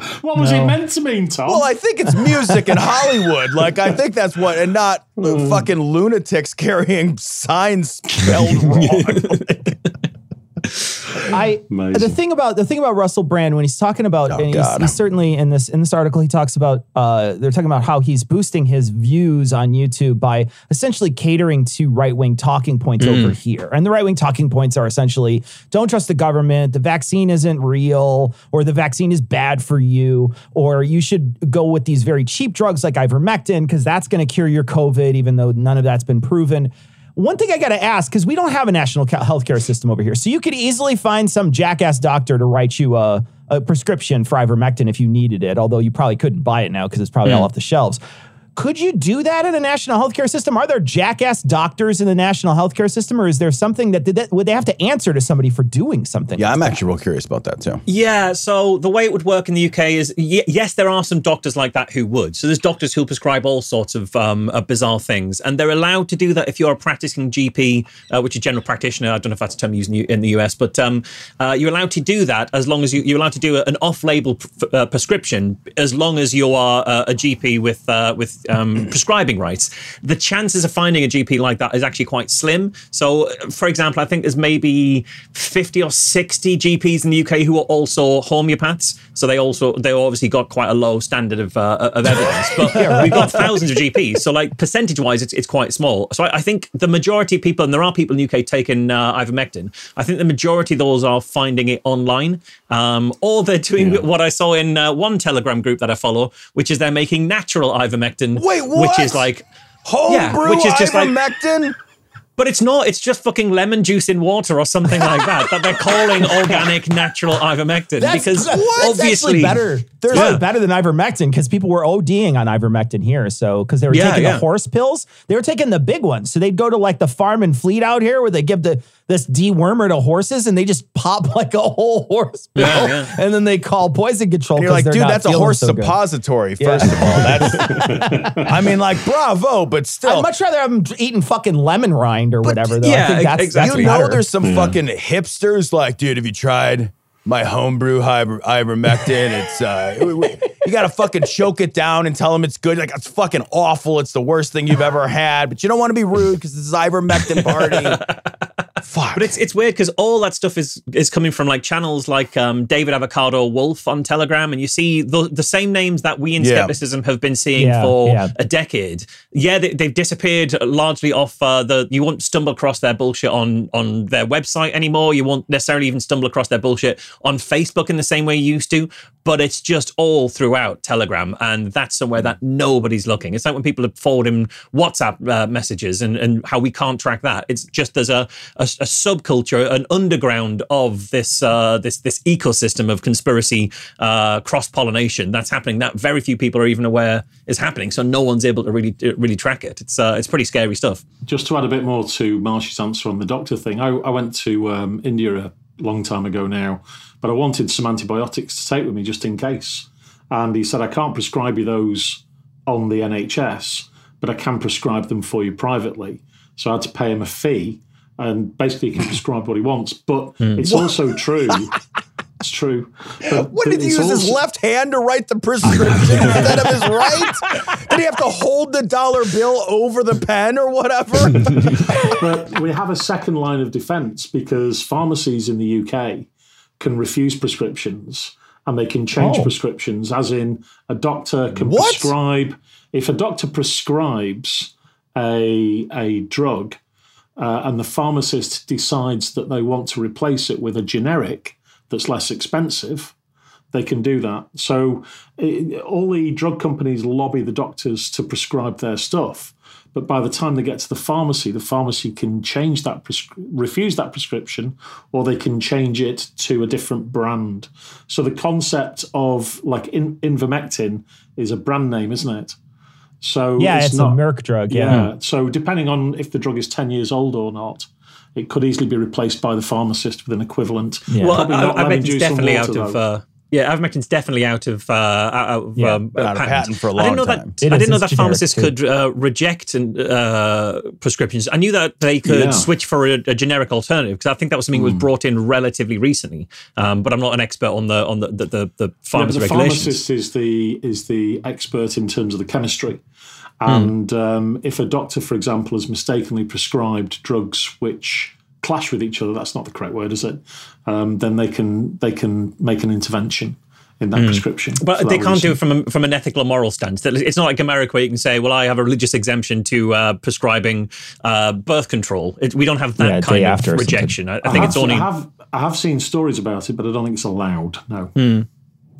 <laughs> What was No. it meant to mean, Tom? Well, I think it's music in Hollywood. Like, I think that's what, and not uh, fucking lunatics carrying signs spelled <laughs> wrong. <laughs> I Amazing. the thing about the thing about Russell Brand when he's talking about and he's, Oh, he's certainly in this in this article he talks about uh, they're talking about how he's boosting his views on YouTube by essentially catering to right wing talking points Mm. over here and the right wing talking points are essentially don't trust the government the vaccine isn't real or the vaccine is bad for you or you should go with these very cheap drugs like ivermectin because that's going to cure your COVID even though none of that's been proven. One thing I got to ask, because we don't have a national ca- healthcare system over here, so you could easily find some jackass doctor to write you a, a prescription for ivermectin if you needed it, although you probably couldn't buy it now because it's probably all mm. off the shelves. Could you do that in a national healthcare system? Are there jackass doctors in the national healthcare system, or is there something that, did that would they have to answer to somebody for doing something? yeah, I'm actually real curious about that too. Yeah, so the way it would work in the UK is y- yes, there are some doctors like that who would. So there's doctors who prescribe all sorts of um, uh, bizarre things, and they're allowed to do that if you're a practicing GP, uh, which is general practitioner. I don't know if that's a term used in the- in the US, but um, uh, you're allowed to do that as long as you, you're allowed to do an off-label pr- uh, prescription, as long as you are uh, a GP with uh, with um, <clears throat> prescribing rights, the chances of finding a GP like that is actually quite slim. So, uh, for example, I think there's maybe 50 or 60 GPs in the UK who are also homeopaths. So they also they obviously got quite a low standard of uh, of evidence. But <laughs> we've got thousands of GPs, so like percentage wise, it's, it's quite small. So I, I think the majority of people, and there are people in the UK taking uh, ivermectin. I think the majority of those are finding it online, um, or they're doing what I saw in uh, one Telegram group that I follow, which is they're making natural ivermectin. Wait, what? Which what? is like Homebrew which is just like ivermectin? but it's not. It's just fucking lemon juice in water or something like that. that they're calling <laughs> organic, natural ivermectin That's, because that's obviously better. There's Yeah. better than ivermectin because people were ODing on ivermectin here. So because they were Yeah, taking yeah. the horse pills, they were taking the big ones. So they'd go to like the farm and fleet out here where they give the this dewormer to horses and they just <laughs> pop like a whole horse pill, Yeah, yeah. and then they call poison control. And you're like, dude, that's a horse so good." suppository. Yeah. First of all, that's. <laughs> I mean, like, bravo, but still, I'd much rather have them eating fucking lemon rind or whatever. Though. I think that's, that's you know, there's some fucking hipsters like, dude, have you tried my homebrew iver- ivermectin? It's uh, <laughs> you got to fucking choke it down and tell them it's good. Like it's fucking awful. It's the worst thing you've ever had. But you don't want to be rude because this is ivermectin party. But it's it's weird because all that stuff is is coming from like channels like um, David Avocado Wolf on Telegram, and you see the the same names that we in Yeah. skepticism have been seeing Yeah, for yeah. a decade. Yeah, they, they've disappeared largely off uh, the. You won't stumble across their bullshit on on their website anymore. You won't necessarily even stumble across their bullshit on Facebook in the same way you used to. But it's just all throughout Telegram, and that's somewhere that nobody's looking. It's like when people are forwarding WhatsApp uh, messages and, and how we can't track that. It's just there's a, a, a subculture, an underground of this uh, this this ecosystem of conspiracy uh, cross pollination that's happening. That very few people are even aware is happening. So no one's able to really really track it. It's uh, it's pretty scary stuff. Just to add a bit more to Marshy's answer on the doctor thing, I, I went to um, India a long time ago now, but I wanted some antibiotics to take with me just in case. And he said, I can't prescribe you those on the NHS, but I can prescribe them for you privately. So I had to pay him a fee, and basically he can prescribe what he wants. But hmm. it's What? also true. It's true. But- What did he it's use his left hand to write the prescription <laughs> instead of his right? Did he have to hold the dollar bill over the pen or whatever? <laughs> but we have a second line of defense because pharmacies in the UK can refuse prescriptions and they can change Oh. prescriptions, as in a doctor can What? prescribe. If a doctor prescribes a, a drug uh, and the pharmacist decides that they want to replace it with a generic that's less expensive, they can do that. So it, all the drug companies lobby the doctors to prescribe their stuff. But by the time they get to the pharmacy, the pharmacy can change that, prescri- refuse that prescription, or they can change it to a different brand. So the concept of like in, ivermectin is a brand name, isn't it? So Yeah, it's a not, Merck drug, yeah. So depending on if the drug is ten years old or not, it could easily be replaced by the pharmacist with an equivalent. Well, Probably not I, I bet it's juice and definitely out of. Uh, yeah, ivermectin's definitely out of uh, out of, Yeah, um, out of patent for a I didn't know long time. that. It I didn't know that pharmacists too. could uh, reject uh, prescriptions. I knew that they could Yeah. switch for a, a generic alternative because I think that was something that was Hmm. brought in relatively recently. Um, but I'm not an expert on the on the the, the, the Yeah, pharmacy the regulations. pharmacist is the is the expert in terms of the chemistry. Hmm. And um, if a doctor, for example, has mistakenly prescribed drugs which clash with each other, that's not the correct word, is it? Um, then they can they can make an intervention in that Hmm. prescription. But for they can't do it from a, from an ethical or moral stance. It's not like America where you can say, "Well, I have a religious exemption to uh, prescribing uh, birth control." It, we don't have that Yeah, kind after of rejection. I, I think have, it's only. I have I have seen stories about it, but I don't think it's allowed. No. Hmm.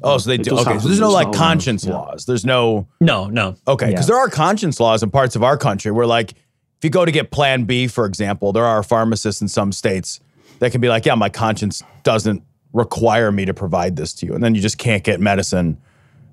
Oh, so they It do. Okay, happen, so there's no like not allowed. conscience Yeah. laws. There's no. No, no. Okay, because Yeah. there are conscience laws in parts of our country where, like, if you go to get Plan B, for example, there are pharmacists in some states that can be like, "Yeah, my conscience doesn't require me to provide this to you," and then you just can't get medicine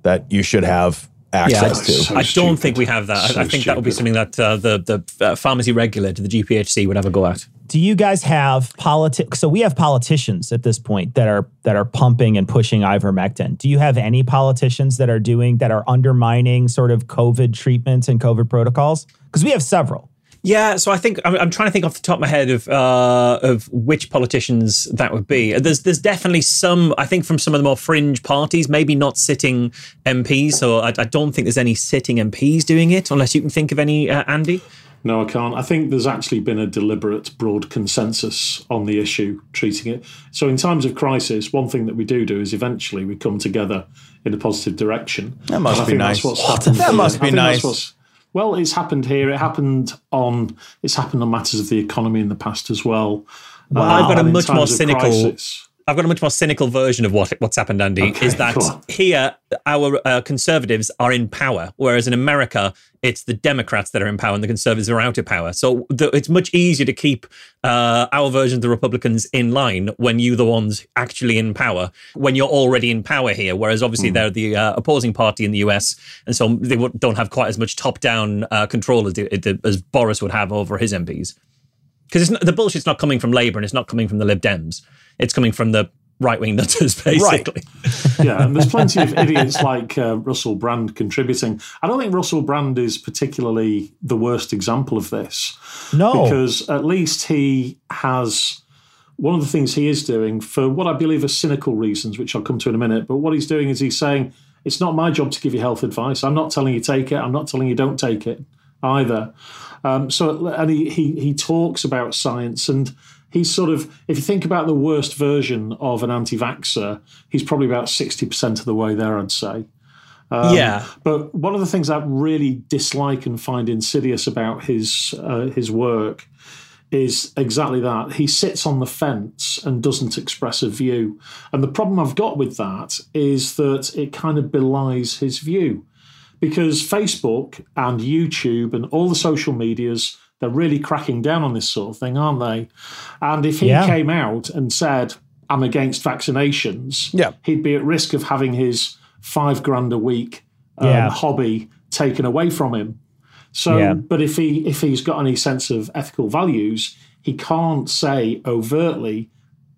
that you should have access to. I don't think we have that. I- So I think that would be something that uh, the the uh, pharmacy regulator, the GPhC, would have a go at. Do you guys have politics? So we have politicians at this point that are that are pumping and pushing ivermectin. Do you have any politicians that are doing that are undermining sort of COVID treatments and COVID protocols? Because we have several. Yeah, so I think I'm, I'm trying to think off the top of my head of uh, of which politicians that would be. There's there's definitely some I think from some of the more fringe parties, maybe not sitting MPs. So I, I don't think there's any sitting MPs doing it, unless you can think of any, uh, Andy. No, I can't. I think there's actually been a deliberate, broad consensus on the issue, treating it. So, in times of crisis, one thing that we do do is eventually we come together in a positive direction. That must And I be think nice. That's what's What? happened That here. must I be think that's nice. Well, it's happened here. It happened on. It's happened on matters of the economy in the past as well. Well, Uh, I've got a much more cynical. crisis- I've got a much more cynical version of what what's happened, Andy. Okay, is that go on. here our uh, conservatives are in power, whereas in America it's the Democrats that are in power and the conservatives are out of power. So the, it's much easier to keep uh, our version of the Republicans in line when you're the ones actually in power, when you're already in power here. Whereas obviously they're the uh, opposing party in the US, and so they don't have quite as much top-down uh, control as, the, as Boris would have over his MPs because the bullshit's not coming from Labour and it's not coming from the Lib Dems. It's coming from the right wing nutters, <laughs> basically. <laughs> yeah, and there's plenty of idiots like uh, Russell Brand contributing. I don't think Russell Brand is particularly the worst example of this. No. Because at least he has one of the things he is doing for what I believe are cynical reasons, which I'll come to in a minute. But what he's doing is he's saying, it's not my job to give you health advice. I'm not telling you take it. I'm not telling you don't take it either. Um, so, and he, he he talks about science, and he's sort of, if you think about the worst version of an anti-vaxxer, he's probably about sixty percent of the way there, I'd say. Um, Yeah. But one of the things I really dislike and find insidious about his uh, his work is exactly that. He sits on the fence and doesn't express a view. And the problem I've got with that is that it kind of belies his view. Because Facebook and YouTube and all the social medias, they're really cracking down on this sort of thing, aren't they? And if he Yeah. came out and said, I'm against vaccinations, yeah. he'd be at risk of having his five grand a week um, Yeah. hobby taken away from him. So, Yeah. but if he if he's got any sense of ethical values, he can't say overtly,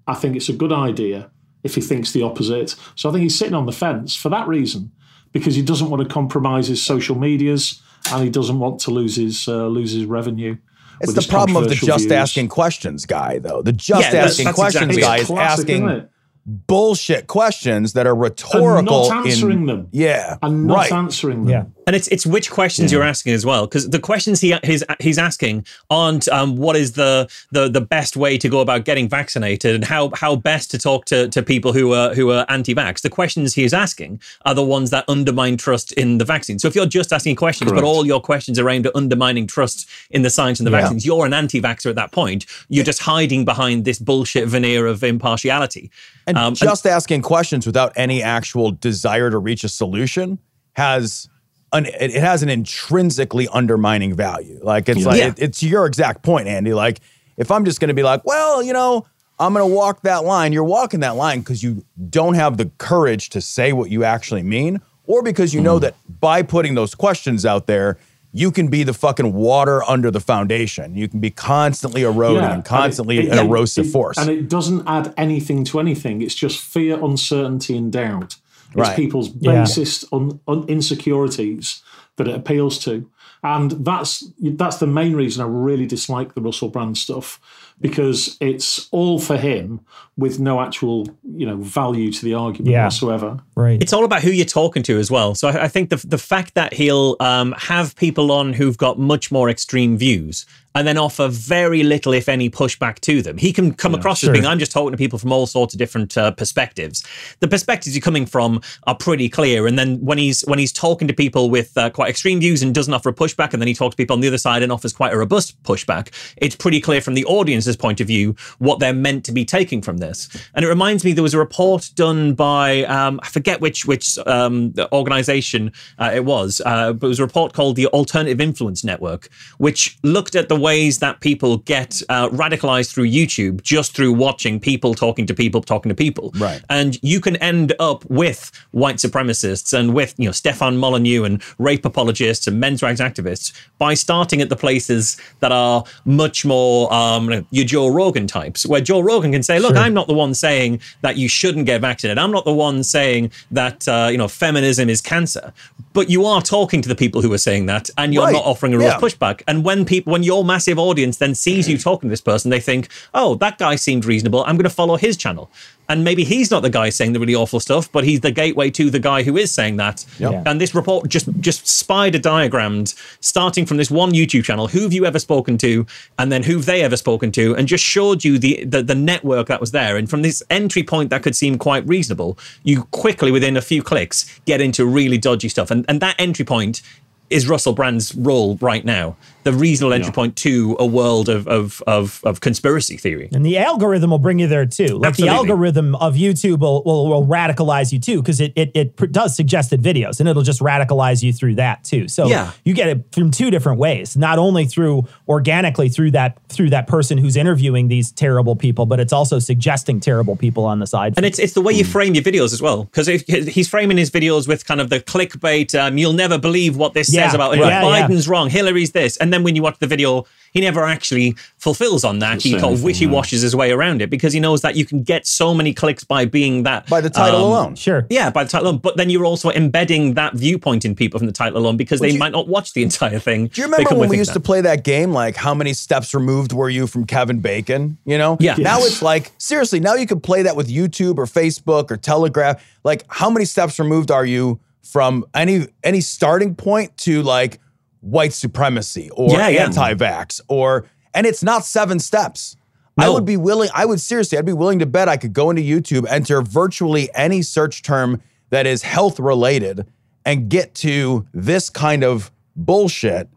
"I think it's a good idea." If he thinks the opposite, so I think he's sitting on the fence for that reason, because he doesn't want to compromise his social medias and he doesn't want to lose his uh, lose his revenue. It's the problem of the just views. asking questions guy, though. The just Yeah, asking that's questions exactly guy it. is Classic, isn't asking bullshit questions that are rhetorical. not answering in, them. Yeah. and not right. answering them. Yeah. And it's it's which questions you're asking as well, because the questions he he's he's asking aren't um, what is the, the the best way to go about getting vaccinated and how how best to talk to, to people who are who are anti-vax. The questions he is asking are the ones that undermine trust in the vaccine. So if you're just asking questions, Correct. but all your questions are aimed at undermining trust in the science and the Yeah. vaccines, you're an anti-vaxer at that point. You're just hiding behind this bullshit veneer of impartiality. And Um, just asking questions without any actual desire to reach a solution has an it it has an intrinsically undermining value. Like it's like Yeah. it, it's your exact point, Andy. Like if I'm just going to be like, well, you know, I'm going to walk that line. You're walking that line because you don't have the courage to say what you actually mean, or because you Hmm. know that by putting those questions out there. You can be the fucking water under the foundation. You can be constantly eroding Yeah, and constantly it- an it- erosive it- force. And it doesn't add anything to anything. It's just fear, uncertainty, and doubt. It's Right. people's Yeah. basest un, un, insecurities that it appeals to. And that's that's the main reason I really dislike the Russell Brand stuff because it's all for him with no actual you know value to the argument Yeah. whatsoever. Right. It's all about who you're talking to as well. So I, I think the the fact that he'll um, have people on who've got much more extreme views and then offer very little, if any, pushback to them. He can come across sure. as being, I'm just talking to people from all sorts of different uh, perspectives. The perspectives you're coming from are pretty clear. And then when he's when he's talking to people with uh, quite extreme views and doesn't offer a pushback, and then he talks to people on the other side and offers quite a robust pushback, it's pretty clear from the audience's point of view what they're meant to be taking from this. And it reminds me there was a report done by um, I forget which which um, organization uh, it was, uh, but it was a report called the Alternative Influence Network, which looked at the ways that people get uh, radicalized through YouTube just through watching people talking to people talking to people. Right. And you can end up with white supremacists and with, you know, Stefan Molyneux and rape apologists and men's rights activists by starting at the places that are much more um, your Joe Rogan types, where Joe Rogan can say, look, Sure. I'm not the one saying that you shouldn't get vaccinated. I'm not the one saying that, uh, you know, feminism is cancer. But you are talking to the people who are saying that and you're Right. not offering a real Yeah. pushback. And when people, when your massive audience then sees you mm. talking to this person, they think, oh, that guy seemed reasonable. I'm going to follow his channel. And maybe he's not the guy saying the really awful stuff, but he's the gateway to the guy who is saying that. Yep. Yeah. And this report just just spider diagrammed, starting from this one YouTube channel, who've you ever spoken to, and then who've they ever spoken to, and just showed you the, the the network that was there. And from this entry point that could seem quite reasonable, you quickly within a few clicks get into really dodgy stuff. And and that entry point is Russell Brand's role right now, the reasonable entry point to a world of, of of of conspiracy theory. And the algorithm will bring you there too. Like Absolutely. the algorithm of YouTube will, will, will radicalize you too, because it, it, it pr- does suggested videos and it'll just radicalize you through that too. So Yeah. you get it from two different ways, not only through organically through that through that person who's interviewing these terrible people, but it's also suggesting terrible people on the side. And it's it's the way you frame your videos as well, because he's framing his videos with kind of the clickbait. Um, you'll never believe what this Yeah, says about right. Yeah, yeah. Biden's wrong, Hillary's this, and then when you watch the video, he never actually fulfills on that. He say kind of anything, wishy washes his way around it because he knows that you can get so many clicks by being that By the title um, alone. Sure. Yeah, by the title alone. But then you're also embedding that viewpoint in people from the title alone because Would they you- might not watch the <laughs> entire thing. Do you remember when we used to play that game? Like, how many steps removed were you from Kevin Bacon? You know? Yeah. Now it's like, seriously, now you can play that with YouTube or Facebook or Telegraph. Like, how many steps removed are you from any any starting point to like white supremacy or Yeah, yeah. anti-vax or and it's not seven steps. I would be willing, I would seriously, I'd be willing to bet I could go into YouTube, enter virtually any search term that is health related, and get to this kind of bullshit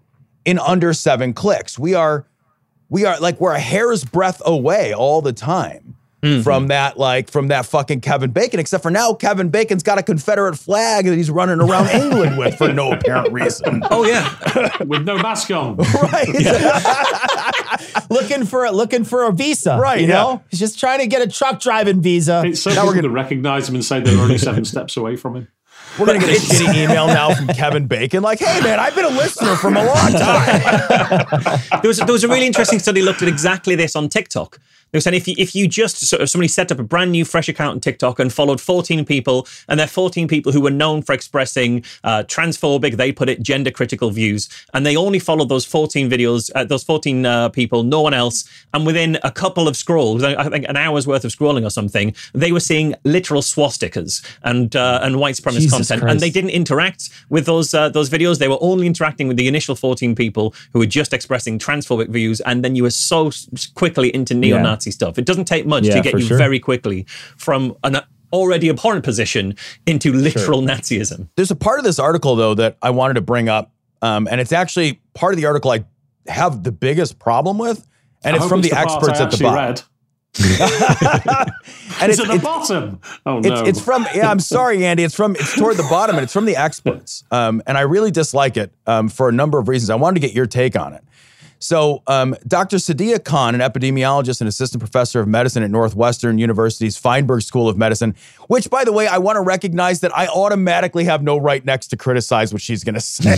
in under seven clicks. We are, we are like we're a hair's breadth away all the time Mm-hmm. from that, like from that fucking Kevin Bacon. Except for now, Kevin Bacon's got a Confederate flag that he's running around <laughs> England with for no apparent reason. <laughs> Oh yeah, with no mask on. <laughs> right. looking for a, looking for a visa, Right, You yeah. know, he's just trying to get a truck driving visa. It's so going to recognize him and say they're only seven steps away from him. We're gonna get a shitty email now from Kevin Bacon, like, "Hey man, I've been a listener from a long time." there was there was a really interesting study looked at exactly this on TikTok. They were saying if you if you just sort of somebody set up a brand new fresh account on TikTok and followed 14 people, and they're 14 people who were known for expressing uh, transphobic, they put it gender critical views, and they only followed those 14 videos, uh, those 14 uh, people, no one else, and within a couple of scrolls, I think an hour's worth of scrolling or something, they were seeing literal swastikas and uh, and white supremacist Jesus content, Christ. and they didn't interact with those uh, those videos. They were only interacting with the initial 14 people who were just expressing transphobic views, and then you were so quickly into neo-Nazi stuff. It doesn't take much Yeah, to get you sure. very quickly from an already abhorrent position into literal Nazism. There's a part of this article though that I wanted to bring up, um, and it's actually part of the article I have the biggest problem with, and I it's hope from the, part experts at the bottom. read. <laughs> <laughs> And it's, it's- at the it's- bottom. Oh It's, no! it's from yeah. I'm sorry, Andy. It's from it's toward the bottom, and it's from the experts. Um, and I really dislike it um, for a number of reasons. I wanted to get your take on it. So, um, Dr. Sadiya Khan, an epidemiologist and assistant professor of medicine at Northwestern University's Feinberg School of Medicine, which, by the way, I want to recognize that I automatically have no right next to criticize what she's going <laughs> to say.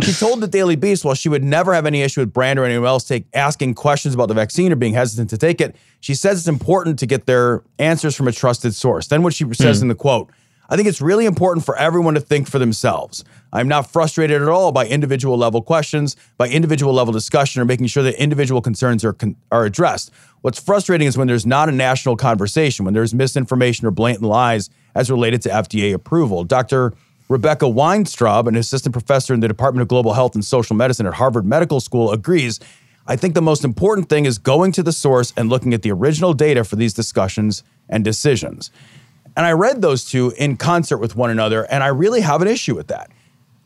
she told the Daily Beast while she would never have any issue with Brand or anyone else take, asking questions about the vaccine or being hesitant to take it, she says it's important to get their answers from a trusted source. Then what she says in the quote, I think it's really important for everyone to think for themselves. I'm not frustrated at all by individual level questions, by individual level discussion, or making sure that individual concerns are, con- are addressed. What's frustrating is when there's not a national conversation, when there's misinformation or blatant lies as related to FDA approval. Dr. Rebecca Weintraub, an assistant professor in the Department of Global Health and Social Medicine at Harvard Medical School, agrees. I think the most important thing is going to the source and looking at the original data for these discussions and decisions. And I read those two in concert with one another, and I really have an issue with that.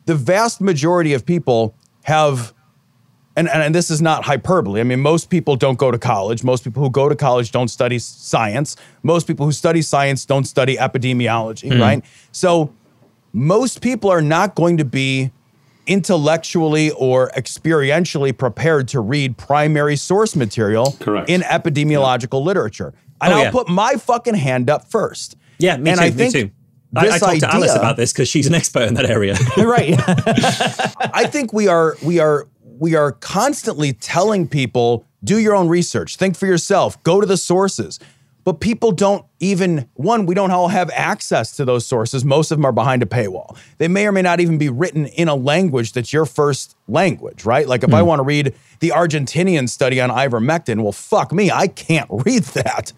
The vast majority of people have, and, and, and this is not hyperbole. I mean, most people don't go to college. Most people who go to college don't study science. Most people who study science don't study epidemiology, Mhm. right? So most people are not going to be intellectually or experientially prepared to read primary source material in epidemiological literature. And Oh, I'll yeah. put my fucking hand up first. Yeah, me and too. I me think too. I, I this talked to Alice about this because she's an expert in that area. <laughs> right. <laughs> I think we are we are we are constantly telling people do your own research, think for yourself, go to the sources. but people don't even one we don't all have access to those sources. Most of them are behind a paywall. They may or may not even be written in a language that's your first language right? Like if i hmm. want to read the argentinian study on ivermectin well fuck me i can't <laughs> read that.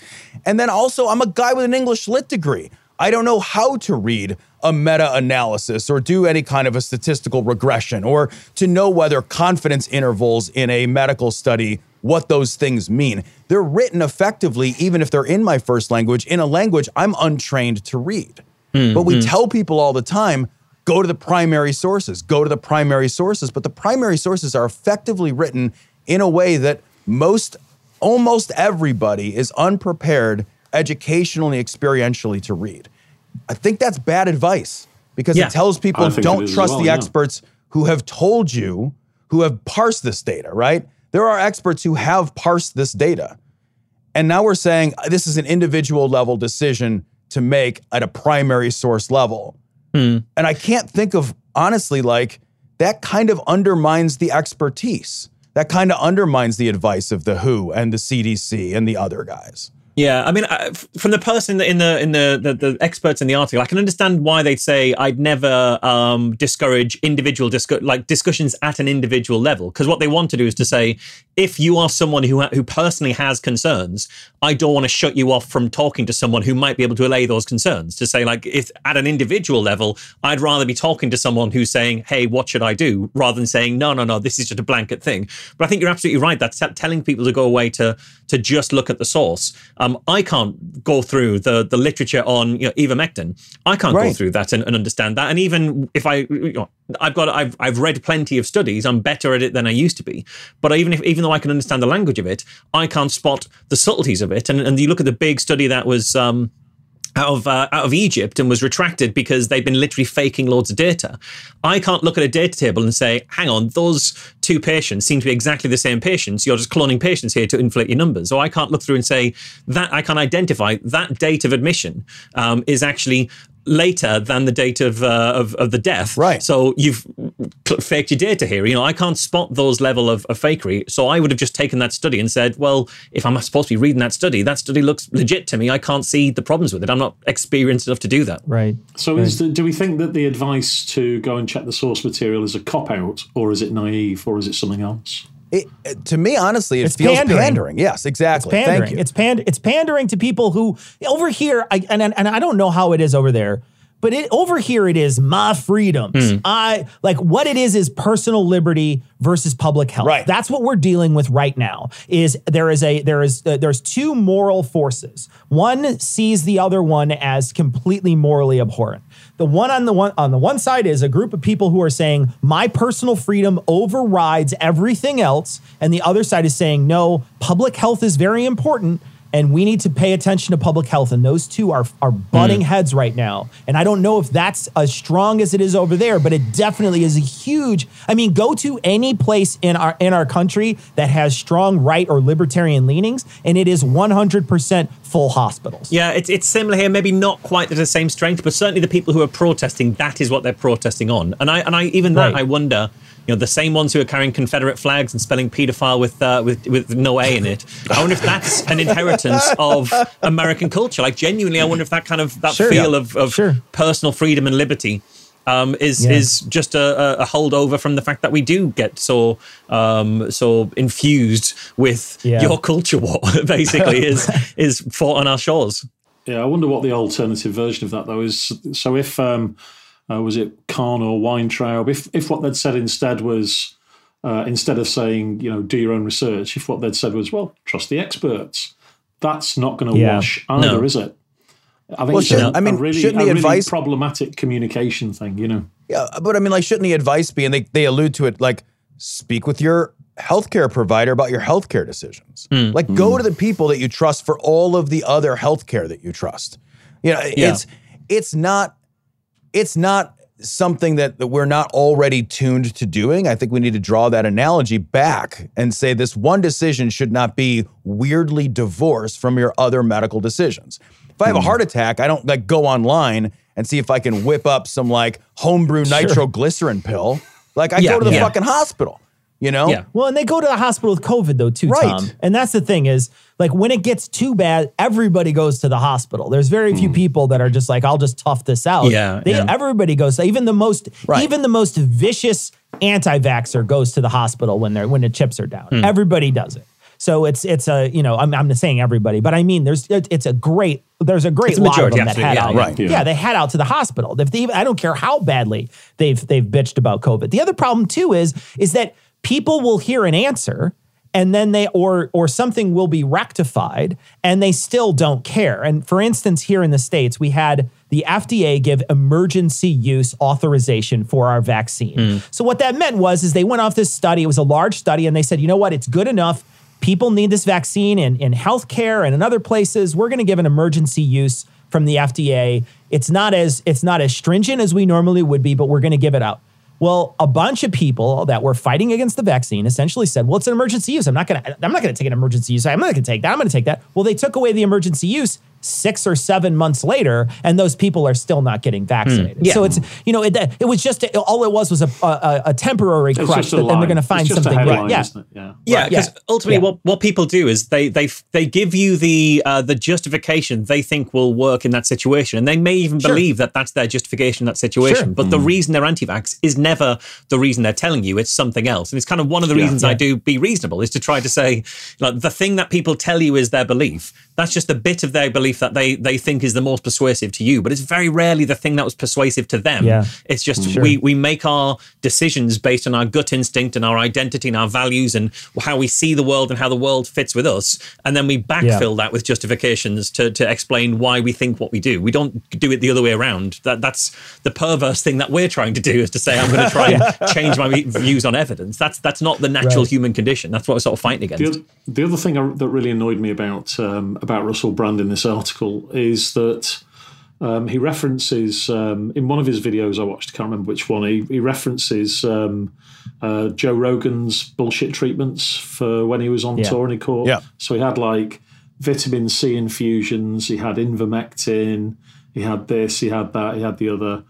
And then also i'm a guy with an english lit degree i don't know how to read a meta-analysis or do any kind of a statistical regression or to know whether confidence intervals in a medical study what those things mean. They're written effectively, even if they're in my first language, in a language I'm untrained to read. Hmm, but we hmm. tell people all the time go to the primary sources, go to the primary sources. But the primary sources are effectively written in a way that most, almost everybody is unprepared educationally, experientially to read. I think that's bad advice because Yeah. it tells people I don't trust well, the yeah. experts who have told you, who have parsed this data, right? There are experts who have parsed this data. And now we're saying uh, this is an individual level decision to make at a primary source level. And I can't think of, honestly, like that kind of undermines the expertise. That kind of undermines the advice of the WHO and the CDC and the other guys. Yeah, I mean, I- from the person in the in the, the the experts in the article, I can understand why they'd say I'd never um, discourage individual discu- like discussions at an individual level because what they want to do is to say if you are someone who who personally has concerns, I don't want to shut you off from talking to someone who might be able to allay those concerns. To say like if at an individual level, I'd rather be talking to someone who's saying, "Hey, what should I do?" rather than saying, "No, no, no, this is just a blanket thing." But I think you're absolutely right. That's telling people to go away to to just look at the source. Um, I can't go through the the literature on you know, ivermectin. I can't go through that and, and understand that. And even if I, you know, I've got, I've, I've read plenty of studies. I'm better at it than I used to be. But even if, even though I can understand the language of it, I can't spot the subtleties of it. And and you look at the big study that was. Um, out of uh, out of Egypt and was retracted because they've been literally faking loads of data. I can't look at a data table and say, "Hang on, those two patients seem to be exactly the same patients. You're just cloning patients here to inflate your numbers." Or I can't look through and say that I can identify that date of admission um, is actually later than the date of, uh, of of the death. Right. So you've faked your data here. You know, I can't spot those level of, of fakery. So I would have just taken that study and said, well, if I'm supposed to be reading that study, that study looks legit to me. I can't see the problems with it. I'm not experienced enough to do that. Right. So, is the, do we think that the advice to go and check the source material is a cop out, or is it naive, or is it something else? It, to me, honestly, it It's feels pandering. pandering. Yes, exactly. It's pandering. Thank you. It's pand. It's pandering to people who over here. I and and I don't know how it is over there, but it over here it is my freedoms. Hmm. I like what it is is personal liberty versus public health. Right. That's what we're dealing with right now. Is there is a there is uh, there's two moral forces. One sees the other one as completely morally abhorrent. The one on the one on the one side is a group of people who are saying my personal freedom overrides everything else, and the other side is saying no, public health is very important. And we need to pay attention to public health. And those two are, are butting mm. heads right now. And I don't know if that's as strong as it is over there, but it definitely is a huge. I mean, go to any place in our in our country that has strong right or libertarian leanings, and it is 100% full hospitals. Yeah, it's, it's similar here. Maybe not quite to the same strength, but certainly the people who are protesting, that is what they're protesting on. And I and I even that Right. I wonder, you know, the same ones who are carrying Confederate flags and spelling paedophile with uh, with with no A in it. I wonder if that's an inheritance of American culture. Like genuinely, I wonder if that kind of that Sure. feel Yeah. of, of personal freedom and liberty. Um, is Yeah. is just a, a- a holdover from the fact that we do get so um, so infused with Yeah. your culture war. <laughs> Basically, <laughs> is is fought on our shores. Yeah, I wonder what the alternative version of that though is. So if um, uh, was it Khan or Weintraub? If if what they'd said instead was uh, instead of saying you know do your own research, if what they'd said was well trust the experts, that's not going to Yeah. wash either, No. is it? I think Well, it's should- a, I mean, a really, shouldn't a the really advice- problematic communication thing, you know? Yeah, but I mean, like, shouldn't the advice be, and they, they allude to it, like, speak with your healthcare provider about your healthcare decisions. Like, go to the people that you trust for all of the other healthcare that you trust. You know, Yeah. it's it's not it's not something that, that we're not already tuned to doing. I think we need to draw that analogy back and say this one decision should not be weirdly divorced from your other medical decisions. If I have a hmm. heart attack, I don't like go online and see if I can whip up some like homebrew Sure. nitroglycerin pill. Like I Yeah, go to the yeah. fucking hospital. You know? Yeah. Well, and they go to the hospital with COVID though too, Right. Tom. And that's the thing is, like when it gets too bad, everybody goes to the hospital. There's very few people that are just like, I'll just tough this out. Yeah, They, yeah. everybody goes. Even the most, Right. even the most vicious anti-vaxxer goes to the hospital when they're when the chips are down. Hmm. Everybody does it. So it's it's a you know I'm I'm not saying everybody, but I mean there's it, it's a great there's a great It's a lot of majority, them that head absolutely, out. yeah, Yeah, yeah. they head out to the hospital. If they, I don't care how badly they've they've bitched about COVID. The other problem too is is that people will hear an answer and then they or or something will be rectified and they still don't care. And for instance, here in the states, we had the FDA give emergency use authorization for our vaccine. Hmm. So what that meant was is they went off this study. It was a large study, and they said, you know what, it's good enough. People need this vaccine in, in healthcare and in other places. We're going to give an emergency use from the FDA. It's not as it's not as stringent as we normally would be, but we're going to give it out. Well, a bunch of people that were fighting against the vaccine essentially said, "Well, it's an emergency use. I'm not going to. I'm not going to take an emergency use. I'm not going to take that. I'm going to take that." Well, they took away the emergency use six or seven months later, and those people are still not getting vaccinated. Yeah. So it's you know it, it was just all it was was a a, a temporary It's crutch, just a that, and they're going to find It's just a something. headline, yeah, isn't it? Yeah. Yeah, Right, because yeah, ultimately, yeah. what, what people do is they they they give you the uh, the justification they think will work in that situation, and they may even Sure. believe that that's their justification in that situation. Sure. But the reason they're anti-vax is never the reason they're telling you; it's something else. And it's kind of one of the Yeah. reasons I do be reasonable is to try to say, like, the thing that people tell you is their belief. That's just a bit of their belief that they they think is the most persuasive to you, but it's very rarely the thing that was persuasive to them. Yeah. It's just Sure. we we make our decisions based on our gut instinct and our identity and our values and how we see the world and how the world fits with us, and then we backfill that with justifications to to explain why we think what we do. We don't do it the other way around. That that's the perverse thing that we're trying to do is to say I'm going to try <laughs> and change my views on evidence. That's that's not the natural Right. human condition. That's what we're sort of fighting against. other, the other thing that really annoyed me about um, about Russell Brand in this article is that um, he references um, in one of his videos I watched. I can't remember which one. He, he references um, uh, Joe Rogan's bullshit treatments for when he was on Yeah. tour and he caught. Yeah. So he had like vitamin C infusions. He had Ivermectin. He had this. He had that. He had the other.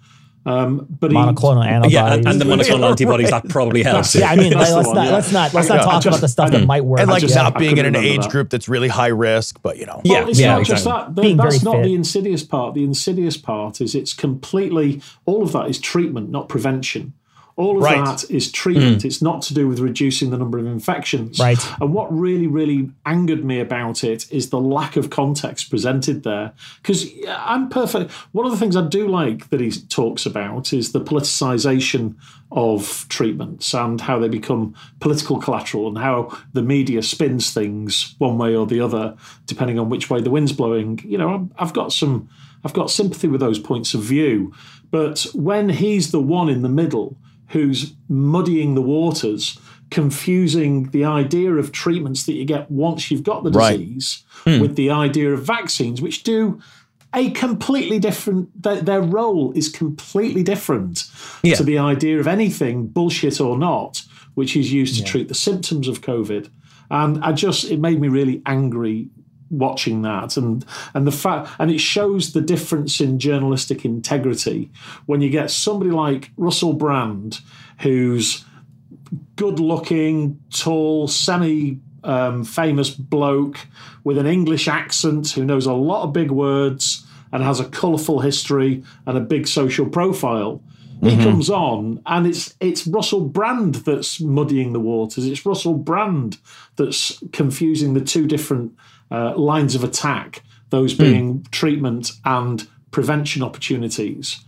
Um, but he, monoclonal antibodies. Yeah, and, and the monoclonal <laughs> antibodies that probably helps. yeah, I mean, That's let's one, not yeah. let's not let's not Yeah, I talk just- about the stuff that might work. And like just- not being in an age that. group that's really high risk, but you know. Yeah, it's yeah, not just that. Being That's not fit. the insidious part. The insidious part is it's completely all of that is treatment, not prevention. All of Right. that is treatment. Mm. It's not to do with reducing the number of infections. Right. And what really, really angered me about it is the lack of context presented there. Because I'm perfect. One of the things I do like that he talks about is the politicization of treatments and how they become political collateral and how the media spins things one way or the other, depending on which way the wind's blowing. You know, I've got some, I've got sympathy with those points of view. But when he's the one in the middle who's muddying the waters, confusing the idea of treatments that you get once you've got the Right. disease hmm. with the idea of vaccines, which do a completely different their, their role is completely different Yeah. to the idea of anything bullshit or not which is used to treat the symptoms of covid and i just it made me really angry watching that. And and the fact and it shows the difference in journalistic integrity when you get somebody like Russell Brand who's good looking tall semi um, famous bloke with an English accent who knows a lot of big words and has a colourful history and a big social profile. He comes on and it's it's Russell Brand that's muddying the waters. It's Russell Brand that's confusing the two different uh, lines of attack, those being treatment and prevention opportunities.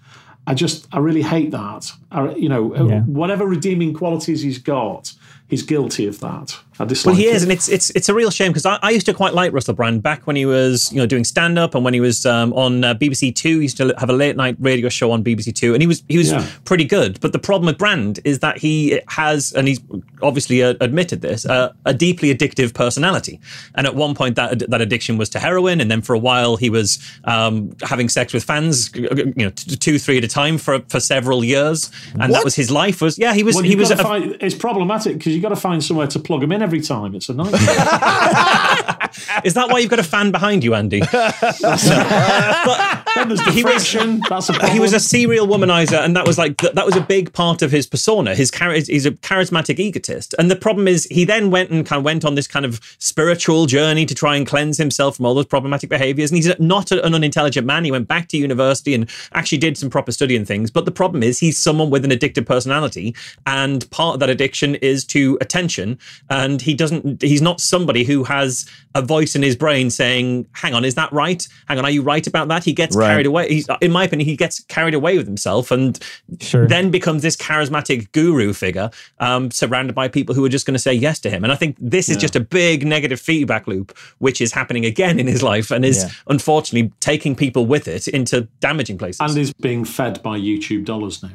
I just I really hate that. I, you know, Yeah. whatever redeeming qualities he's got, he's guilty of that. I dislike Well, he it. is, and it's it's it's a real shame because I, I used to quite like Russell Brand back when he was you know doing stand up and when he was um, on uh, BBC Two. He used to have a late night radio show on BBC Two, and he was he was Yeah. pretty good. But the problem with Brand is that he has, and he's obviously uh, admitted this, uh, a deeply addictive personality. And at one point, that that addiction was to heroin, and then for a while he was um, having sex with fans, you know, two three at a time for for several years, and that was his life. Was yeah, he was Well, he was. a- find, it's problematic because you've got to find somewhere to plug him in every time. It's a <laughs> nightmare. Is that why you've got a fan behind you, Andy? but then there's He was-. That's a he was a serial womanizer, and that was like th- that was a big part of his persona. His char- he's a charismatic egotist, and the problem is he then went and kind of went on this kind of spiritual journey to try and cleanse himself from all those problematic behaviors. And he's not a- an unintelligent man. He went back to university and actually did some proper study and things. But the problem is he's someone with an addictive personality, and part of that addiction is to attention. And he doesn't. He's not somebody who has a voice in his brain saying, "Hang on, is that right? Hang on, are you right about that?" He gets Right. carried away. He's, in my opinion, he gets carried away with himself, and then becomes this charismatic guru figure, um, surrounded by people who are just going to say yes to him. And I think this is Yeah. just a big negative feedback loop, which is happening again in his life, and is Yeah. unfortunately taking people with it into damaging places. and is being fed by YouTube dollars now.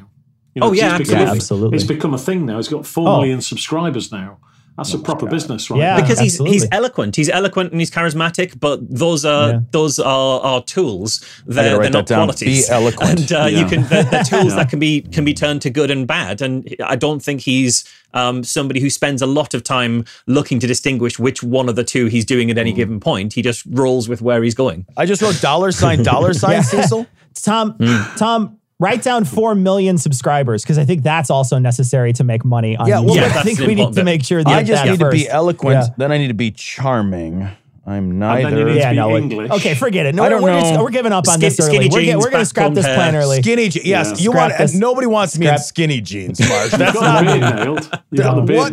Oh, 'cause yeah, it's become, absolutely. It's become a thing now. He's got four Oh. million subscribers now. That's a proper business, right? Yeah, because he's he's eloquent. He's eloquent and he's charismatic, but those are those are, are tools. They're, write they're not that down. qualities. Be eloquent. And uh, you can they're, they're tools <laughs> Yeah. that can be can be turned to good and bad. And I don't think he's um, somebody who spends a lot of time looking to distinguish which one of the two he's doing at any given point. He just rolls with where he's going. I just wrote dollar sign dollar sign <laughs> Yeah. Cecil. Tom, Hmm. Tom, write down four million subscribers because I think that's also necessary to make money. On Yeah, well, YouTube. that's I think an we need to make sure that I just that need to be eloquent. Yeah. Then I need to be charming. I'm then you neither. need to be no, English. okay, forget it. No, I don't we're know. just- we're giving up on this early. We're get- we're gonna scrap this plan early. Skinny jeans. Yes, Yeah. you Scrap want. this. Nobody wants me in Scrap- skinny jeans, <laughs> Marsh. You've That's got not the beard me. nailed. You've got the beard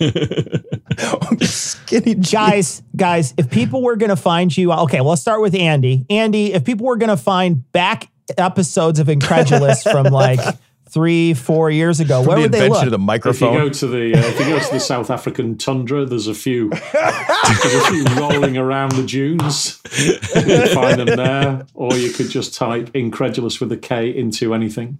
What? nailed. <laughs> Skinny guys, guys, if people were going to find you, okay, well, let's start with Andy. Andy, if people were going to find back episodes of InKredulous from like <laughs> three, four years ago, where would they look? of the microphone. If you go to the uh, if you go to the South African tundra, there's a few <laughs> there's a few rolling around the dunes. You can find them there, or you could just type "InKredulous" with a K into anything.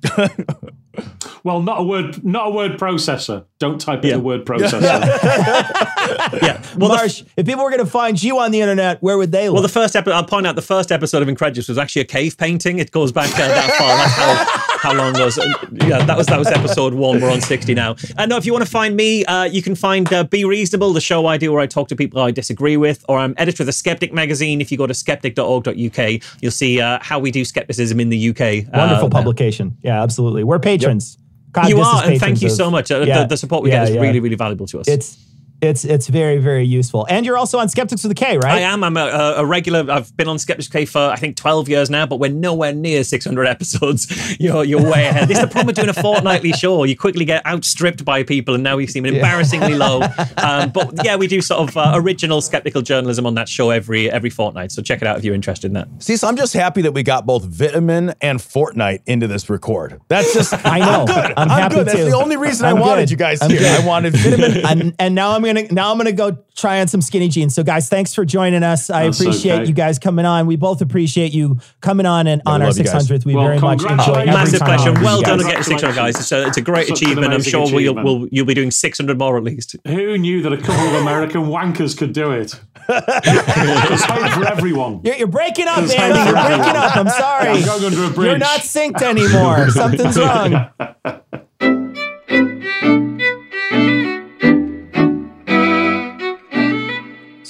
Well, not a word, not a word processor. Don't type in the word processor. <laughs> yeah. Well, Marsh, if people were going to find you on the internet, where would they look? Well, the first episode, I'll point out the first episode of InKredulous was actually a cave painting. It goes back uh, that far. That's how, how long it was. Uh, Yeah, that was that was episode one. We're on 60 now. And no, if you want to find me, uh, you can find uh, Be Reasonable, the show I do where I talk to people I disagree with, or I'm editor of the Skeptic magazine. If you go to skeptic.org.uk, you'll see uh, how we do skepticism in the UK. Wonderful Uh, publication. Yeah, absolutely. We're patrons. God, you are, and thank you of- so much. Uh, Yeah, the, the support we yeah, get is yeah. really, really valuable to us. It's it's it's very very useful. And you're also on Skeptics with a K, right? I am. I'm a, a- a regular. I've been on Skeptics with the K for I think 12 years now, but we're nowhere near 600 episodes. <laughs> You're you're way ahead. This is the problem with doing a fortnightly show. You quickly get outstripped by people, and now we seem embarrassingly low. <laughs> Um, but yeah, we do sort of uh, original skeptical journalism on that show every every fortnight. So check it out if you're interested in that. See, so I'm just happy that we got both Vitamin and Fortnite into this record. That's just <laughs> I know. I'm good. I'm, happy good. That's the only reason I'm I wanted good. you guys I'm here. good. I wanted Vitamin. and, and now I'm gonna now I'm gonna go try on some skinny jeans. So guys, thanks for joining us. I That's appreciate okay. you guys coming on. We both appreciate you coming on and Yeah, on our love you guys. 600th. We Well, very much enjoy every Massive pleasure. with Well done guys. on getting 600 guys. It's a, it's a great Such achievement. I'm amazing sure we'll, we'll, you'll be doing 600 more at least. Who knew that a couple of American wankers could do it? <laughs> There's hope for everyone. You're, you're breaking up, There's Andy. You're breaking up. I'm sorry. I'm going under a bridge. You're not synced anymore. Something's <laughs> wrong.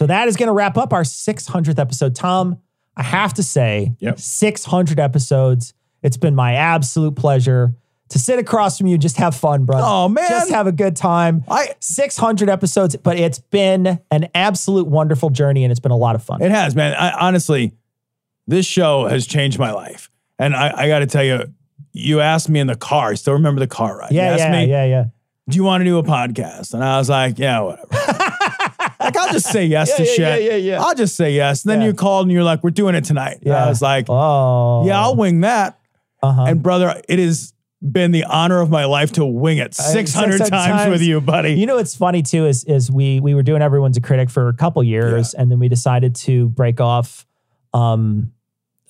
So that is going to wrap up our 600th episode. Tom, I have to say, 600 episodes. It's been my absolute pleasure to sit across from you, just have fun, brother. Oh, man. just have a good time. I 600 episodes, but it's been an absolute wonderful journey, and it's been a lot of fun. It has, man. I, honestly, this show has changed my life. And I, I got to tell you, you asked me in the car. I still remember the car ride. yeah, you asked yeah, me, yeah, yeah. do you want to do a podcast? And I was like, yeah, whatever. <laughs> like, I'll just say yes <laughs> Yeah, to yeah, shit. yeah, yeah, yeah. I'll just say yes. And then you called and you're like, we're doing it tonight. And Yeah. I was like, Oh, yeah, I'll wing that. Uh-huh. And brother, it has been the honor of my life to wing it 600 times, times. with you, buddy. You know what's funny too is is we we were doing everyone's a critic for a couple years, and then we decided to break off um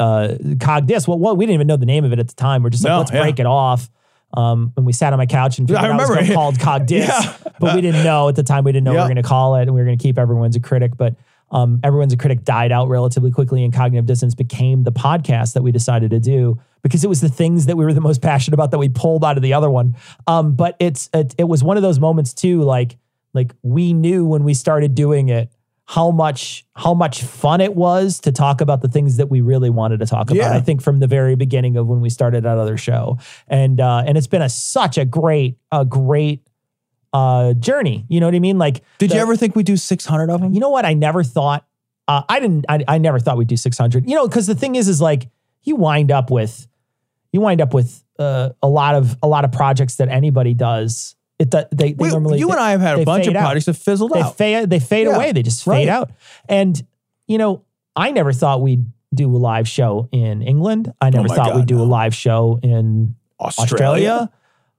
uh cog disc. Well, well, we didn't even know the name of it at the time. We're just like, No, let's break it off. Um, and we sat on my couch and figured I out it was remember. called <laughs> cog disc, Yeah. but we didn't know at the time. We didn't know we were going to call it, and we were going to keep everyone's a critic. But um, everyone's a critic died out relatively quickly, and cognitive dissonance became the podcast that we decided to do because it was the things that we were the most <laughs> passionate about that we pulled out of the other one. Um, but it's it, it was one of those moments too, like like we knew when we started doing it how much how much fun it was to talk about the things that we really wanted to talk about. Yeah. I think from the very beginning of when we started that other show, and uh, and it's been a such a great a great uh, journey. You know what I mean? Like, Did the- you ever think we'd do 600 of them? You know what? I never thought. Uh, I didn't. I, I never thought we'd do 600. You know, because the thing is, is like you wind up with, you wind up with uh, a lot of a lot of projects that anybody does. It they, they We- normally you and I have had a bunch of out. projects that fizzled they out. Fade, they fade Yeah, away. They just right. fade out. And you know, I never thought we'd do a live show in England. I never Oh thought God, we'd do a live show in Australia. Australia.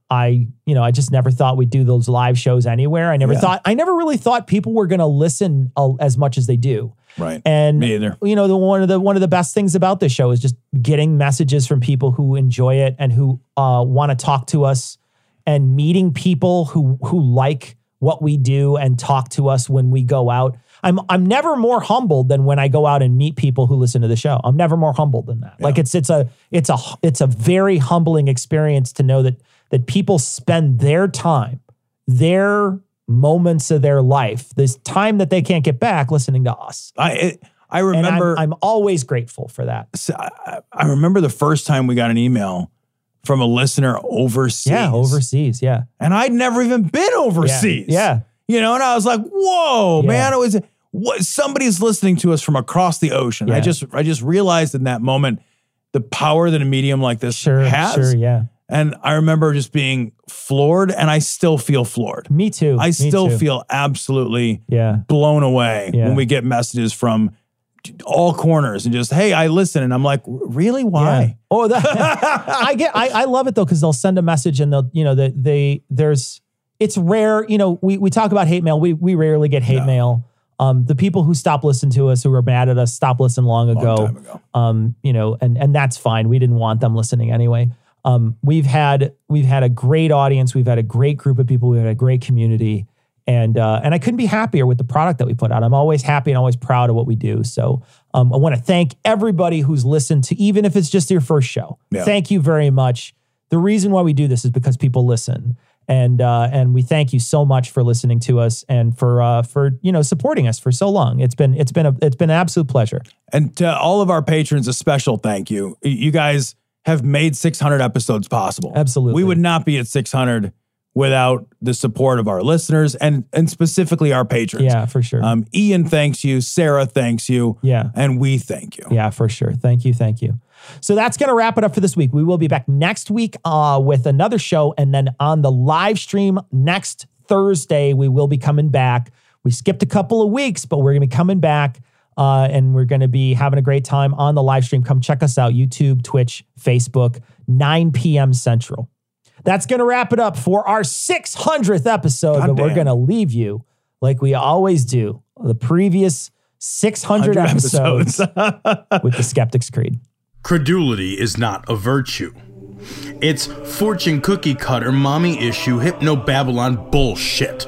I, you know, I just never thought we'd do those live shows anywhere. I never Yeah. thought, I never really thought people were going to listen uh, as much as they do. Right. And Me either. you know, the one of the one of the best things about this show is just getting messages from people who enjoy it and who uh, want to talk to us, and meeting people who who like what we do and talk to us when we go out. I'm I'm never more humbled than when I go out and meet people who listen to the show. I'm never more humbled than that. Like it's it's a it's a it's a very humbling experience to know that that people spend their time, their moments of their life, this time that they can't get back, listening to us. I it, I And I'm- remember I'm, always grateful for that. So I, I remember the first time we got an email from a listener overseas. Yeah, overseas. Yeah. And I'd never even been overseas. Yeah. You know, and I was like, whoa, Yeah. man, it was what somebody's listening to us from across the ocean. I just I just realized in that moment the power that a medium like this Sure, has. sure, yeah. And I remember just being floored, and I still feel floored. Me too. I still too. feel absolutely Yeah. blown away Yeah. when we get messages from all corners and just, hey, I listen. And I'm like, really? Why? Yeah. Oh, that, <laughs> I get. I, I love it though because they'll send a message and they'll, you know, they, they there's. It's rare, you know. We we talk about hate mail. We we rarely get hate mail. Um, the people who stop listening to us, who were mad at us, stop listening long ago. Um, you know, and and that's fine. We didn't want them listening anyway. Um, we've had we've had a great audience. We've had a great group of people. We've had a great community, and uh, and I couldn't be happier with the product that we put out. I'm always happy and always proud of what we do. So um, I want to thank everybody who's listened to, even if it's just your first show. Yeah. Thank you very much. The reason why we do this is because people listen, and uh, and we thank you so much for listening to us and for uh, for you know supporting us for so long. It's been it's been a it's been an absolute pleasure. And to all of our patrons, a special thank you. You guys have made 600 episodes possible. Absolutely. We would not be at 600 without the support of our listeners and and specifically our patrons. Yeah, for sure. Um, Ian thanks you. Sarah thanks you. Yeah. And we thank you. Yeah, for sure. Thank you. Thank you. So that's going to wrap it up for this week. We will be back next week uh, with another show. And then on the live stream next Thursday, we will be coming back. We skipped a couple of weeks, but we're going to be coming back uh, and we're going to be having a great time on the live stream. Come check us out YouTube, Twitch, Facebook, 9 p.m. Central. That's going to wrap it up for our 600th episode, but we're going to leave you like we always do the previous 600 100 episodes with the Skeptic's Creed. Credulity is not a virtue. It's fortune cookie cutter, mommy issue, hypno Babylon bullshit.